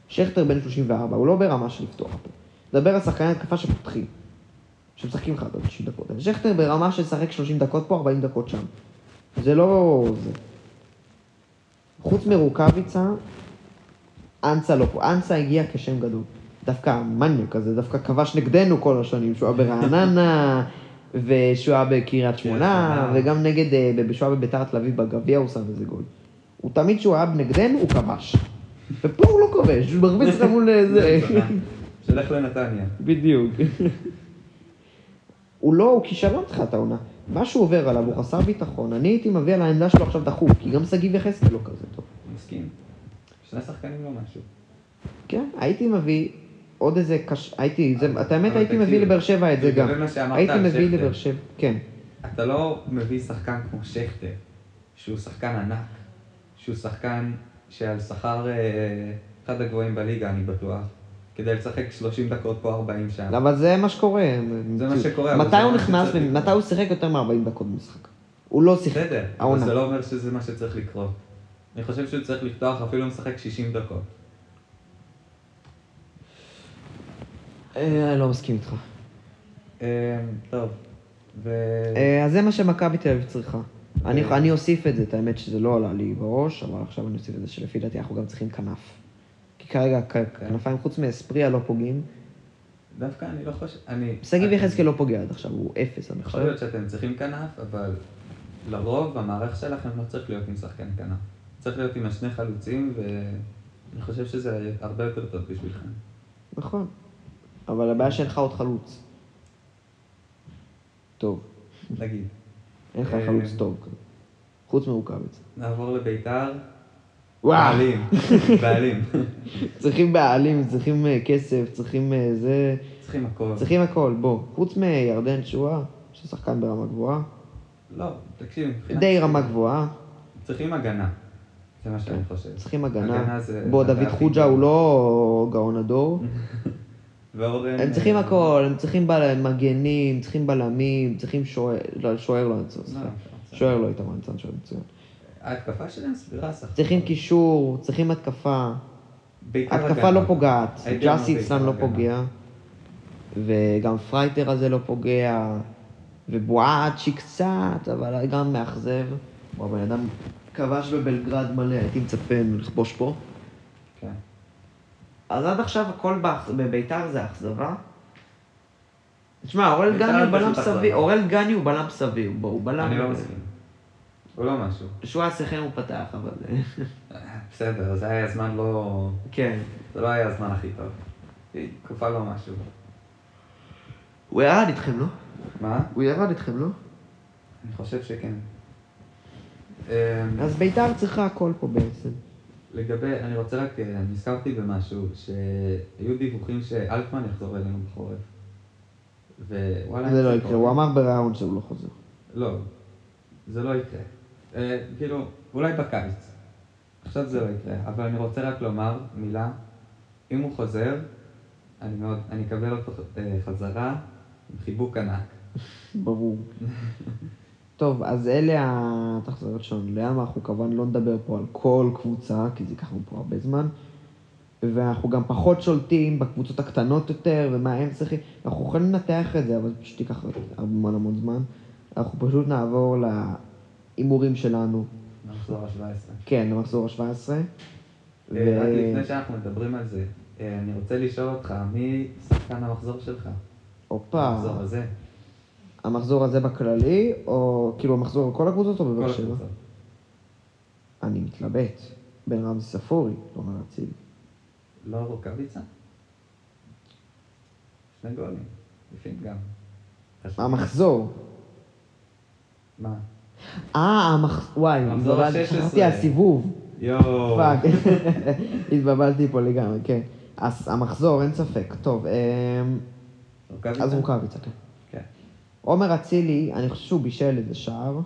שכטר בן 34, הוא לא ברמה של לפתוח פה. דבר על שחקני התקפה שפותחים. שמשחקים לך ב-90 דקות. שכטר ברמה של לשחק 30 דקות פה, 40 דקות שם. זה לא... זה. חוץ מרוקאביצה, אנסה לא פה. אנסה הגיע כשם גדול. דווקא מניאק כזה, דווקא כבש נגדנו כל השנים, שהוא היה ברעננה, ושהוא היה בקריית שמונה. וגם נגד, אה, שהוא היה בביתר תל אביב בגביע, הוא שם איזה גול. הוא תמיד כשהוא היה נגדנו, הוא כבש. ופה הוא לא כובש, הוא מרביץ לך מול אה, זה. שלך לנתניה. בדיוק. הוא לא, הוא כישלון תחילת העונה. מה שהוא עובר עליו, הוא חסר ביטחון. אני הייתי מביא על העמדה שלו עכשיו דחוף, כי גם שגיב יחזקאל לא כזה טוב. מסכים. שני שחקנים לא משהו. כן, הייתי מביא עוד איזה קש... הייתי, זה, את האמת הייתי מביא לבאר שבע את זה גם. הייתי מביא. לבאר שבע, כן. אתה לא מביא שחקן כמו שכטר, שהוא שחקן ענק, שהוא שחקן שעל שכר אה, אחד הגבוהים בליגה, אני בטוח, כדי לשחק 30 דקות פה 40 שם. אבל זה מה שקורה. זה מה שקורה, מתי הוא נכנס. מתי הוא שיחק יותר מ-40 דקות במשחק? הוא לא שיחק. בסדר, אבל. זה לא אומר שזה מה שצריך לקרות. אני חושב שהוא צריך לפתוח אפילו משחק 60 דקות. אה, לא מסכים איתך. אה, טוב. אה, אז זה מה שמכבי תל אביב צריכה. אני. אני אוסיף את זה, את האמת שזה לא עלה לי בראש, אבל עכשיו אני אוסיף את זה שלפי דעתי אנחנו גם צריכים כנף. כי כרגע כנפיים חוץ מאספריה לא פוגעים. דווקא אני לא חושב... אני... שגיב יחזקאל לא פוגע עד עכשיו, הוא אפס, אני יכול חושב. להיות שאתם צריכים כנף, אבל לרוב המערך שלכם לא צריך להיות עם שחקן כנף. צריך להיות עם השני חלוצים, ואני חושב שזה הרבה יותר טוב בשבילכם. נכון. אבל הבעיה שאין לך עוד חלוץ. טוב, נגיד. אין לך אה. חלוץ טוב כזה. חוץ מרוקאביץ. נעבור לביתר. וואו. בעלים. בעלים. צריכים בעלים, צריכים אה, כסף, צריכים אה, זה... צריכים הכל. צריכים הכל, בוא. חוץ מירדן שואה, ששחקן ברמה גבוהה. לא, תקשיב. די רמה גבוהה. צריכים הגנה. זה מה שאני חושב. צריכים הגנה. הגנה זה- בוא, דוד חוג'ה. הוא לא גאון הדור. ואורן... הם צריכים אה, הכל, הם צריכים מגנים, צריכים בלמים, צריכים שוער, לא, שוער לא לא. שוער לא איתמר ניצן, שוער מצוין. ההתקפה שלהם סבירה סך. צריכים. קישור, צריכים התקפה. התקפה. לא פוגעת, ג'אסי אצלם לא. פוגע, וגם פרייטר הזה לא פוגע, ובואצ'י קצת, אבל גם מאכזב. הוא הבן אדם כבש בבלגרד מלא, הייתי מצפה ממנו לכבוש פה. כן. אז עד עכשיו הכל בביתר זה אכזבה. תשמע, אורל גני הוא בלם סביר. אורל גני הוא בלם סביר, בוא, הוא בלם... אני לא מסכים. הוא לא משהו. שואה סכם הוא פתח, אבל... בסדר, זה היה זמן לא... כן. זה לא היה הזמן הכי טוב. תקופה לא משהו. הוא ירד איתכם, לא? מה? הוא ירד איתכם, לא? אני חושב שכן. אז ביתר צריכה הכל פה בעצם. לגבי, אני רוצה רק, אה, נזכרתי במשהו, שהיו דיווחים שאלטמן יחזור אלינו בחורף. ווואלה... זה לא יקרה, הוא אמר בריאיון שהוא לא חוזר. לא, זה לא יקרה. אה, כאילו, אולי בקיץ. עכשיו זה לא יקרה, אבל אני רוצה רק לומר מילה. אם הוא חוזר, אני מאוד, אני אקבל אותו אה, חזרה עם חיבוק ענק. ברור. טוב, אז אלה התחזיות שלנו לים, אנחנו כמובן לא נדבר פה על כל קבוצה, כי זה ייקח לנו פה הרבה זמן. ואנחנו גם פחות שולטים בקבוצות הקטנות יותר, ומה הם צריכים. אנחנו יכולים לנתח את זה, אבל זה פשוט ייקח המון המון זמן. אנחנו פשוט נעבור להימורים שלנו. נחזור ה-17. כן, למחזור ה-17. אה, רק לפני שאנחנו מדברים על זה, אה, אני רוצה לשאול אותך, מי שחקן המחזור שלך? הופה, המחזור הזה. המחזור הזה בכללי, או כאילו המחזור על כל הקבוצות או בבאר שבע? אני מתלבט. בין רמזי ספורי, תומר אצילי. לא רוקאביצה? שני גולים. יפים גם. המחזור. מה? אה, המח... וואי, המחזור התבלבלתי, ה- 16. חשבתי הסיבוב. יואו. fuck, התבלבלתי פה לגמרי, כן. אז המחזור, אין ספק. טוב, רוקאביצה? אז רוקאביצה, כן. כן. עומר אצילי, אני חושב שהוא בישל איזה שער.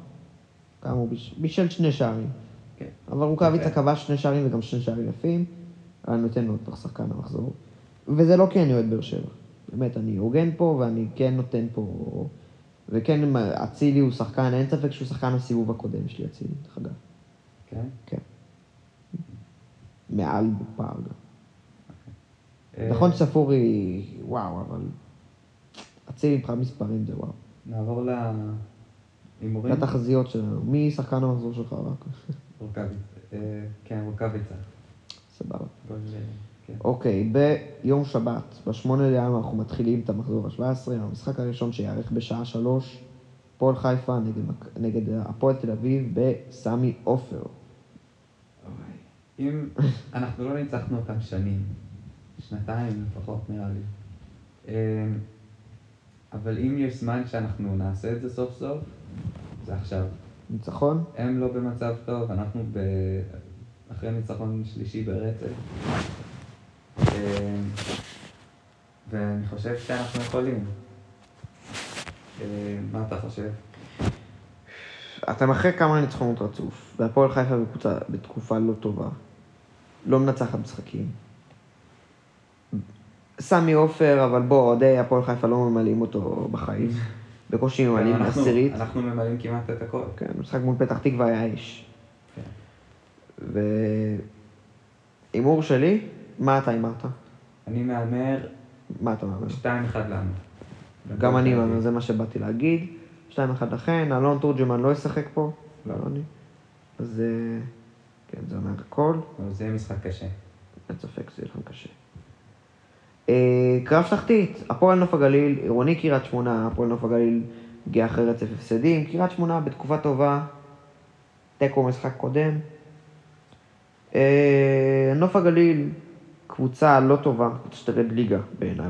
כמה הוא בישל? בישל שני שערים. כן. אבל רוקאביצה. כבש שני שערים וגם שני שערים יפים. אני נותן לו את שחקן המחזור. וזה לא כי אני אוהד באר שבע. באמת, אני הוגן פה ואני כן נותן פה... וכן, אצילי הוא שחקן, אין ספק שהוא שחקן הסיבוב הקודם שלי, אצילי, דרך אגב. כן? כן. מעל בפער גם. אה, נכון שספורי, וואו, אבל... אצילי מבחינת מספרים זה וואו. נעבור להימורים. לתחזיות שלנו. מי שחקן המחזור שלך רק? רוקאביצה. אה, כן, רוקאביצה. סבבה. אוקיי, ביום שבת, בשמונה לינואר אנחנו מתחילים את המחזור ה-17, המשחק הראשון שייערך בשעה שלוש, הפועל חיפה נגד, נגד הפועל תל אביב בסמי עופר. אוי. אם אנחנו לא ניצחנו אותם שנים, שנתיים לפחות נראה לי. אה, אבל אם יש זמן שאנחנו נעשה את זה סוף סוף, זה עכשיו. ניצחון? הם לא במצב טוב, אנחנו ב... אחרי ניצחון שלישי ברצף. אה, ואני חושב שאנחנו יכולים. אה, מה אתה חושב? אתם אחרי כמה ניצחונות רצוף, והפועל חיפה בקבוצה, בתקופה לא טובה. לא מנצחת משחקים. סמי עופר, אבל בוא, אוהדי הפועל חיפה לא ממלאים אותו בחיים. בקושי ממלאים אנחנו- עשירית. אנחנו ממלאים כמעט את הכל. כן, משחק מול פתח תקווה היה אש. כן. והימור שלי, מה אתה הימרת? אני מהמר מה אתה מהמר? 2-1 לנו. גם אני מהמר, זה מה שבאתי להגיד. 2-1 לכן, אלון תורג'מן לא ישחק פה. לא. לא אני. אז אה, כן, זה אומר הכל. זה יהיה משחק קשה. אין ספק, זה יהיה לכם קשה. אה, קרב תחתית, הפועל נוף הגליל, עירוני קריית שמונה, הפועל נוף הגליל הגיע אחרי רצף הפסדים, קריית שמונה בתקופה טובה, תיקו משחק קודם. אה, נוף הגליל, קבוצה לא טובה, שתרד ליגה בעיניי,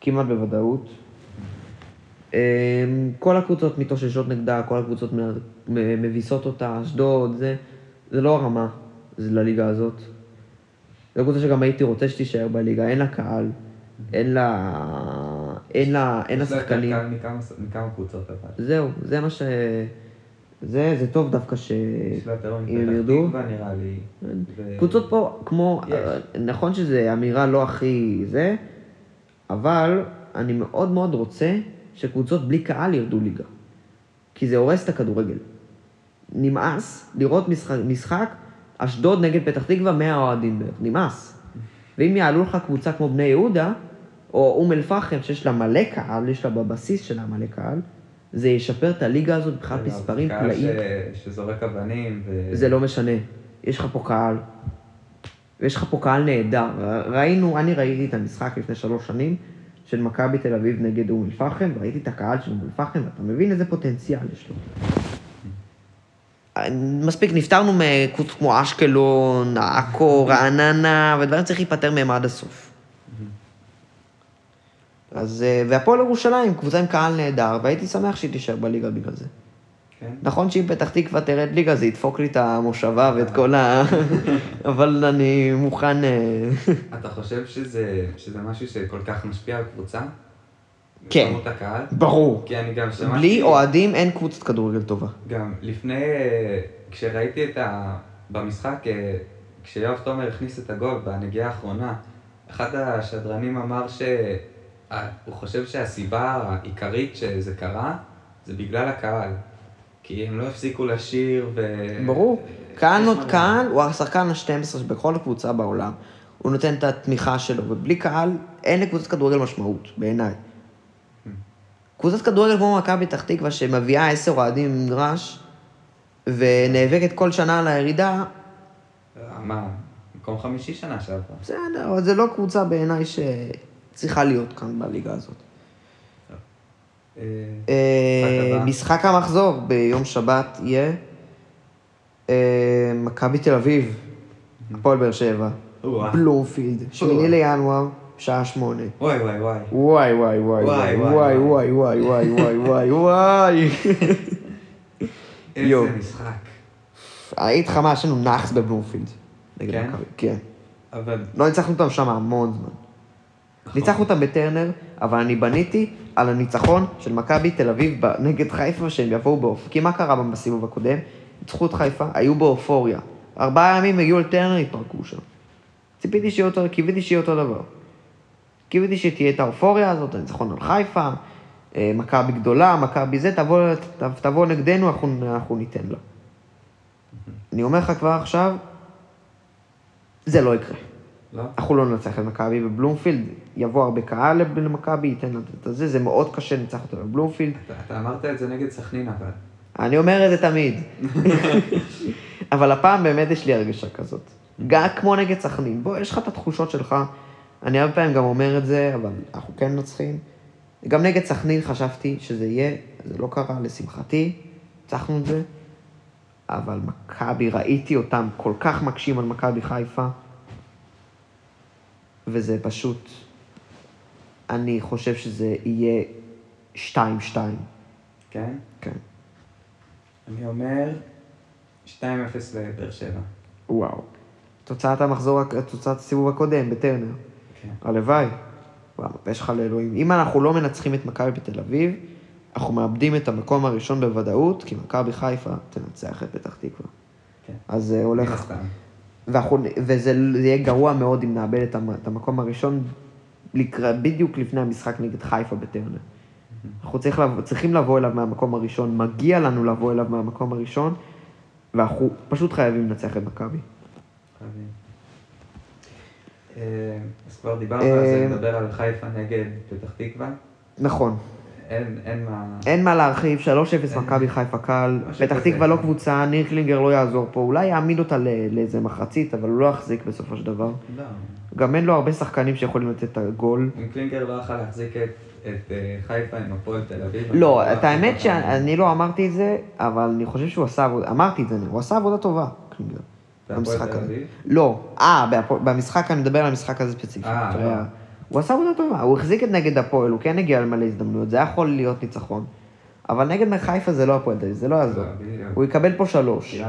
כמעט בוודאות. אה, כל הקבוצות מתאוששות נגדה, כל הקבוצות מביסות אותה, אשדוד, זה, זה לא הרמה, זה לליגה הזאת. זו קבוצה שגם הייתי רוצה שתישאר בליגה, אין לה קהל, אין לה... אין לה, אין לה יש לה יותר שחקנים. מכמה- מכמה קבוצות אבל. זהו, זה מה ש... זה, זה טוב דווקא ש... יש לה יותר אם הם מפתח ירדו. ו- קבוצות פה, כמו... יש. נכון שזו אמירה לא הכי זה, אבל אני מאוד מאוד רוצה שקבוצות בלי קהל ירדו ליגה. כי זה הורס את הכדורגל. נמאס לראות משחק, משחק אשדוד נגד פתח תקווה 100 אוהדים בערך, נמאס. ואם יעלו לך קבוצה כמו בני יהודה, או אום אל-פחם, שיש לה מלא קהל, יש לה בבסיס שלה מלא קהל, זה ישפר את הליגה הזאת מבחינת אגב, מספרים קהל פלאים. ש- שזורק אבנים ו... זה לא משנה. יש לך פה קהל. ויש לך פה קהל נהדר. ראינו, אני ראיתי את המשחק לפני שלוש שנים של מכבי תל אביב נגד אום אל-פחם, וראיתי את הקהל של אום אל-פחם, ואתה מבין איזה פוטנציאל יש לו. מספיק, נפטרנו מקבוצות כמו אשקלון, עכו, רעננה, ודברים צריך להיפטר מהם עד הסוף. אז, אה, והפועל ירושלים, קבוצה עם קהל נהדר, והייתי שמח שהיא תישאר בליגה בגלל זה. כן? נכון שאם פתח תקווה תרד ליגה זה ידפוק לי את המושבה ואת כל ה... אבל אני מוכן... אה, אתה חושב שזה, שזה משהו שכל כך משפיע על קבוצה? כן. כמות הקהל? ברור. כי אני גם שמעתי... בלי אוהדים אין קבוצת כדורגל טובה. גם לפני, כשראיתי את ה... במשחק, אה, כשיואב תומר הכניס את הגול בנגיעה האחרונה, אחד השדרנים אמר שהוא חושב שהסיבה העיקרית שזה קרה, זה בגלל הקהל. כי הם לא הפסיקו לשיר ו... ברור. קהל יש נות. קהל הוא השחקן ה-12 בכל קבוצה בעולם. הוא נותן את התמיכה שלו, ובלי קהל אין לקבוצת כדורגל משמעות, בעיניי. קבוצת כדורגל כמו מכבי פתח תקווה, שמביאה עשר אוהדים במגרש, ונאבקת כל שנה על הירידה, מה, מקום חמישי שנה שעברה. בסדר, אבל זה לא קבוצה בעיניי שצריכה להיות כאן בליגה הזאת. אה, אה. משחק המחזור ביום שבת יהיה אה, מכבי תל אביב, הפועל באר שבע. בלומפילד, שמיני לינואר, שעה שמונה. וואי וואי וואי. וואי וואי וואי וואי, וואי וואי, וואי וואי וואי וואי. איזה משחק. היית לך מה, יש לנו נאחס בבלומפילד. כן? כן. אבל... לא ניצחנו אותם שם המון זמן. ניצחנו אותם בטרנר, אבל אני בניתי על הניצחון של מכבי תל אביב נגד חיפה, שהם יבואו באופ... כי מה קרה בסיבוב הקודם? ניצחו את חיפה, היו באופוריה. ארבעה ימים הגיעו לטרנר, התפרקו שם. ציפיתי שיהיה אותו, קיוויתי שיהיה אותו דבר. קיוויתי שתהיה את האופוריה הזאת, הניצחון על חיפה, אה, מכבי גדולה, מכבי זה, תבוא, תבוא נגדנו, אנחנו, אנחנו ניתן לה. אני אומר לך כבר עכשיו, זה לא יקרה. לא? אנחנו לא ננצח את מכבי בבלומפילד, יבוא הרבה קהל למכבי, ייתן לה את זה, זה מאוד קשה לנצח אותה בבלומפילד. אתה- אתה אמרת את זה נגד סכנין אבל. אני אומר את זה תמיד. אבל הפעם באמת יש לי הרגשה כזאת. גם כמו נגד סכנין, בוא, יש לך את התחושות שלך. אני הרבה פעמים גם אומר את זה, אבל אנחנו כן מנצחים. גם נגד סכנין חשבתי שזה יהיה, זה לא קרה, לשמחתי, ניצחנו את זה. אבל מכבי, ראיתי אותם כל כך מקשים על מכבי חיפה, וזה פשוט, אני חושב שזה יהיה 2-2. כן? כן. אני אומר 2-0 לבאר שבע. וואו. תוצאת המחזור, תוצאת הסיבוב הקודם בטרנר. כן. הלוואי. וואו, יש לך לאלוהים. אם אנחנו לא מנצחים את מכבי בתל אביב, אנחנו מאבדים את המקום הראשון בוודאות, כי מכבי חיפה תנצח את פתח תקווה. כן. אז זה מן הולך... ואנחנו, וזה זה יהיה גרוע מאוד אם נאבד את, המ, את המקום הראשון לקרא, בדיוק לפני המשחק נגד חיפה בטרנר. אנחנו צריך לבוא, צריכים לבוא אליו מהמקום הראשון, מגיע לנו לבוא אליו מהמקום הראשון, ואנחנו פשוט חייבים לנצח את מכבי. אה, אז כבר דיברנו על זה, אה, נדבר על חיפה נגד פתח תקווה. נכון. אין, אין מה... אין מה להרחיב, 3-0 אין. מכבי חיפה קל. פתח. תקווה לא קבוצה, ניר קלינגר לא יעזור פה. אולי יעמיד אותה לאיזה מחצית, אבל הוא לא יחזיק בסופו של דבר. לא. גם אין לו הרבה שחקנים שיכולים לתת את הגול. אם קלינגר לא יכל להחזיק את, את אה, חיפה עם הפועל תל אביב... לא, אני את האמת לא- שאני לא אמרתי את זה, אבל אני חושב שהוא עשה עבודה, אמרתי את זה, הוא עשה עבודה טובה, קלינגר. במשחק הזה. לא, אה, במשחק, אני מדבר על המשחק הזה ספציפית. אה, לא. הוא עשה עבודה טובה, הוא החזיק את נגד הפועל, הוא כן הגיע למלא הזדמנויות, זה היה יכול להיות ניצחון. אבל נגד חיפה זה לא הפועל תל אביב, זה לא יעזור. לא. הוא יקבל פה שלוש.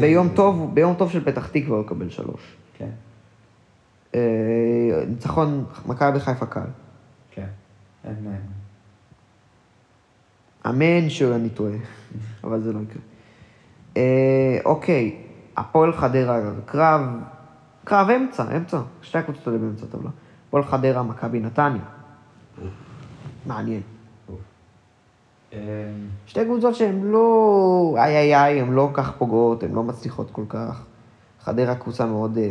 ביום טוב, ביום טוב של פתח תקווה הוא יקבל שלוש. כן, אה, ניצחון מכבי חיפה קל. כן. אמן שאני טועה, אבל זה לא יקרה. אה, אוקיי, הפועל חדרה, קרב, קרב אמצע, אמצע, שתי הקבוצות האלה באמצע הטבלה. הפועל חדרה, מכבי נתניה. מעניין. אה, שתי קבוצות שהן לא איי איי איי, הן לא כך פוגעות, הן לא מצליחות כל כך. חדרה קבוצה מאוד אה,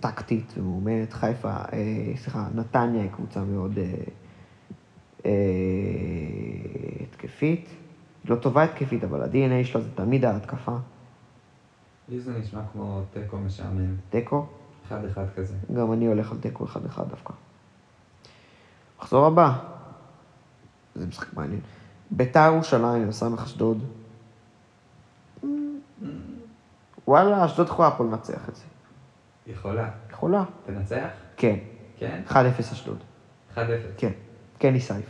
טקטית ומאומנת, חיפה, אה, סליחה, נתניה היא קבוצה מאוד אה, אה, התקפית. לא טובה התקפית, אבל ה-DNA שלה זה תמיד ההתקפה. לי זה נשמע כמו תיקו משעמם. תיקו, אחד אחד כזה. גם אני הולך על תיקו אחד אחד דווקא. מחזור הבא. זה משחק מעניין. ביתר ירושלים, סמך אשדוד. וואלה, אשדוד יכולה פה לנצח את זה. יכולה. יכולה. תנצח? כן. כן? 1-0 אשדוד. 1-0. כן. קני סייף.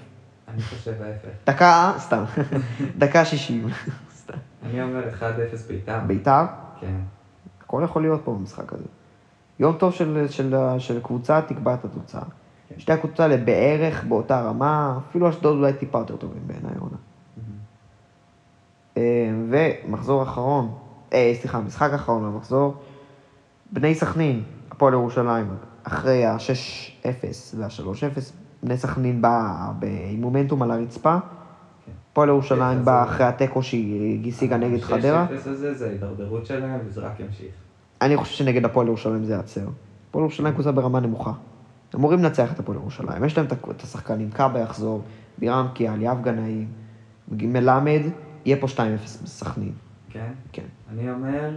אני חושב ההפך. דקה, סתם. דקה 60. סתם. אני אומר 1-0 בית"ר. ביתר, כן. הכל יכול להיות פה במשחק הזה. יום טוב של, של, של קבוצה תקבע את התוצאה. כן. שתי הקבוצות האלה בערך באותה רמה, אפילו אשדוד אולי טיפה יותר טובים בעיניי עונה. אה, ומחזור אחרון, אה, סליחה, משחק אחרון למחזור, בני סכנין, הפועל ירושלים, אחרי ה-6-0 וה-3-0, בני סכנין באה עם מומנטום על הרצפה. הפועל ירושלים כן, באה זה- אחרי התיקו שהיא השיגה נגד חדרה. 6-0 הזה זה ההידרדרות שלהם, וזה רק ימשיך. אני חושב שנגד הפועל ירושלים זה ייעצר. הפועל ירושלים קבוצה ברמה נמוכה. אמורים לנצח את הפועל ירושלים. יש להם את השחקנים, קאבה יחזור, בירם קיאל, יאב גנאים, מלמד, יהיה פה 2-0 בסכנין. כן? כן. אני אומר,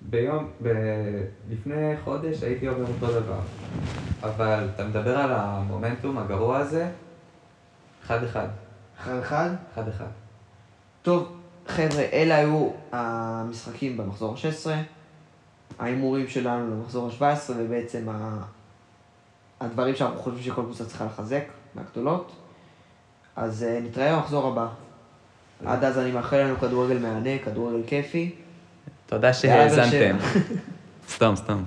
ביום, ב... לפני חודש הייתי אומר אותו דבר. אבל אתה מדבר על המומנטום הגרוע הזה, אחד אחד. אחד אחד. אחד אחד. טוב, חבר'ה, אלה היו המשחקים במחזור ה-16, ההימורים שלנו למחזור ה-17, ובעצם ה... הדברים שאנחנו חושבים שכל קבוצה צריכה לחזק, מהגדולות. אז uh, נתראה במחזור הבא. עד אז אני מאחל לנו כדורגל מהנה, כדורגל כיפי. תודה שהאזנתם. סתם, סתם.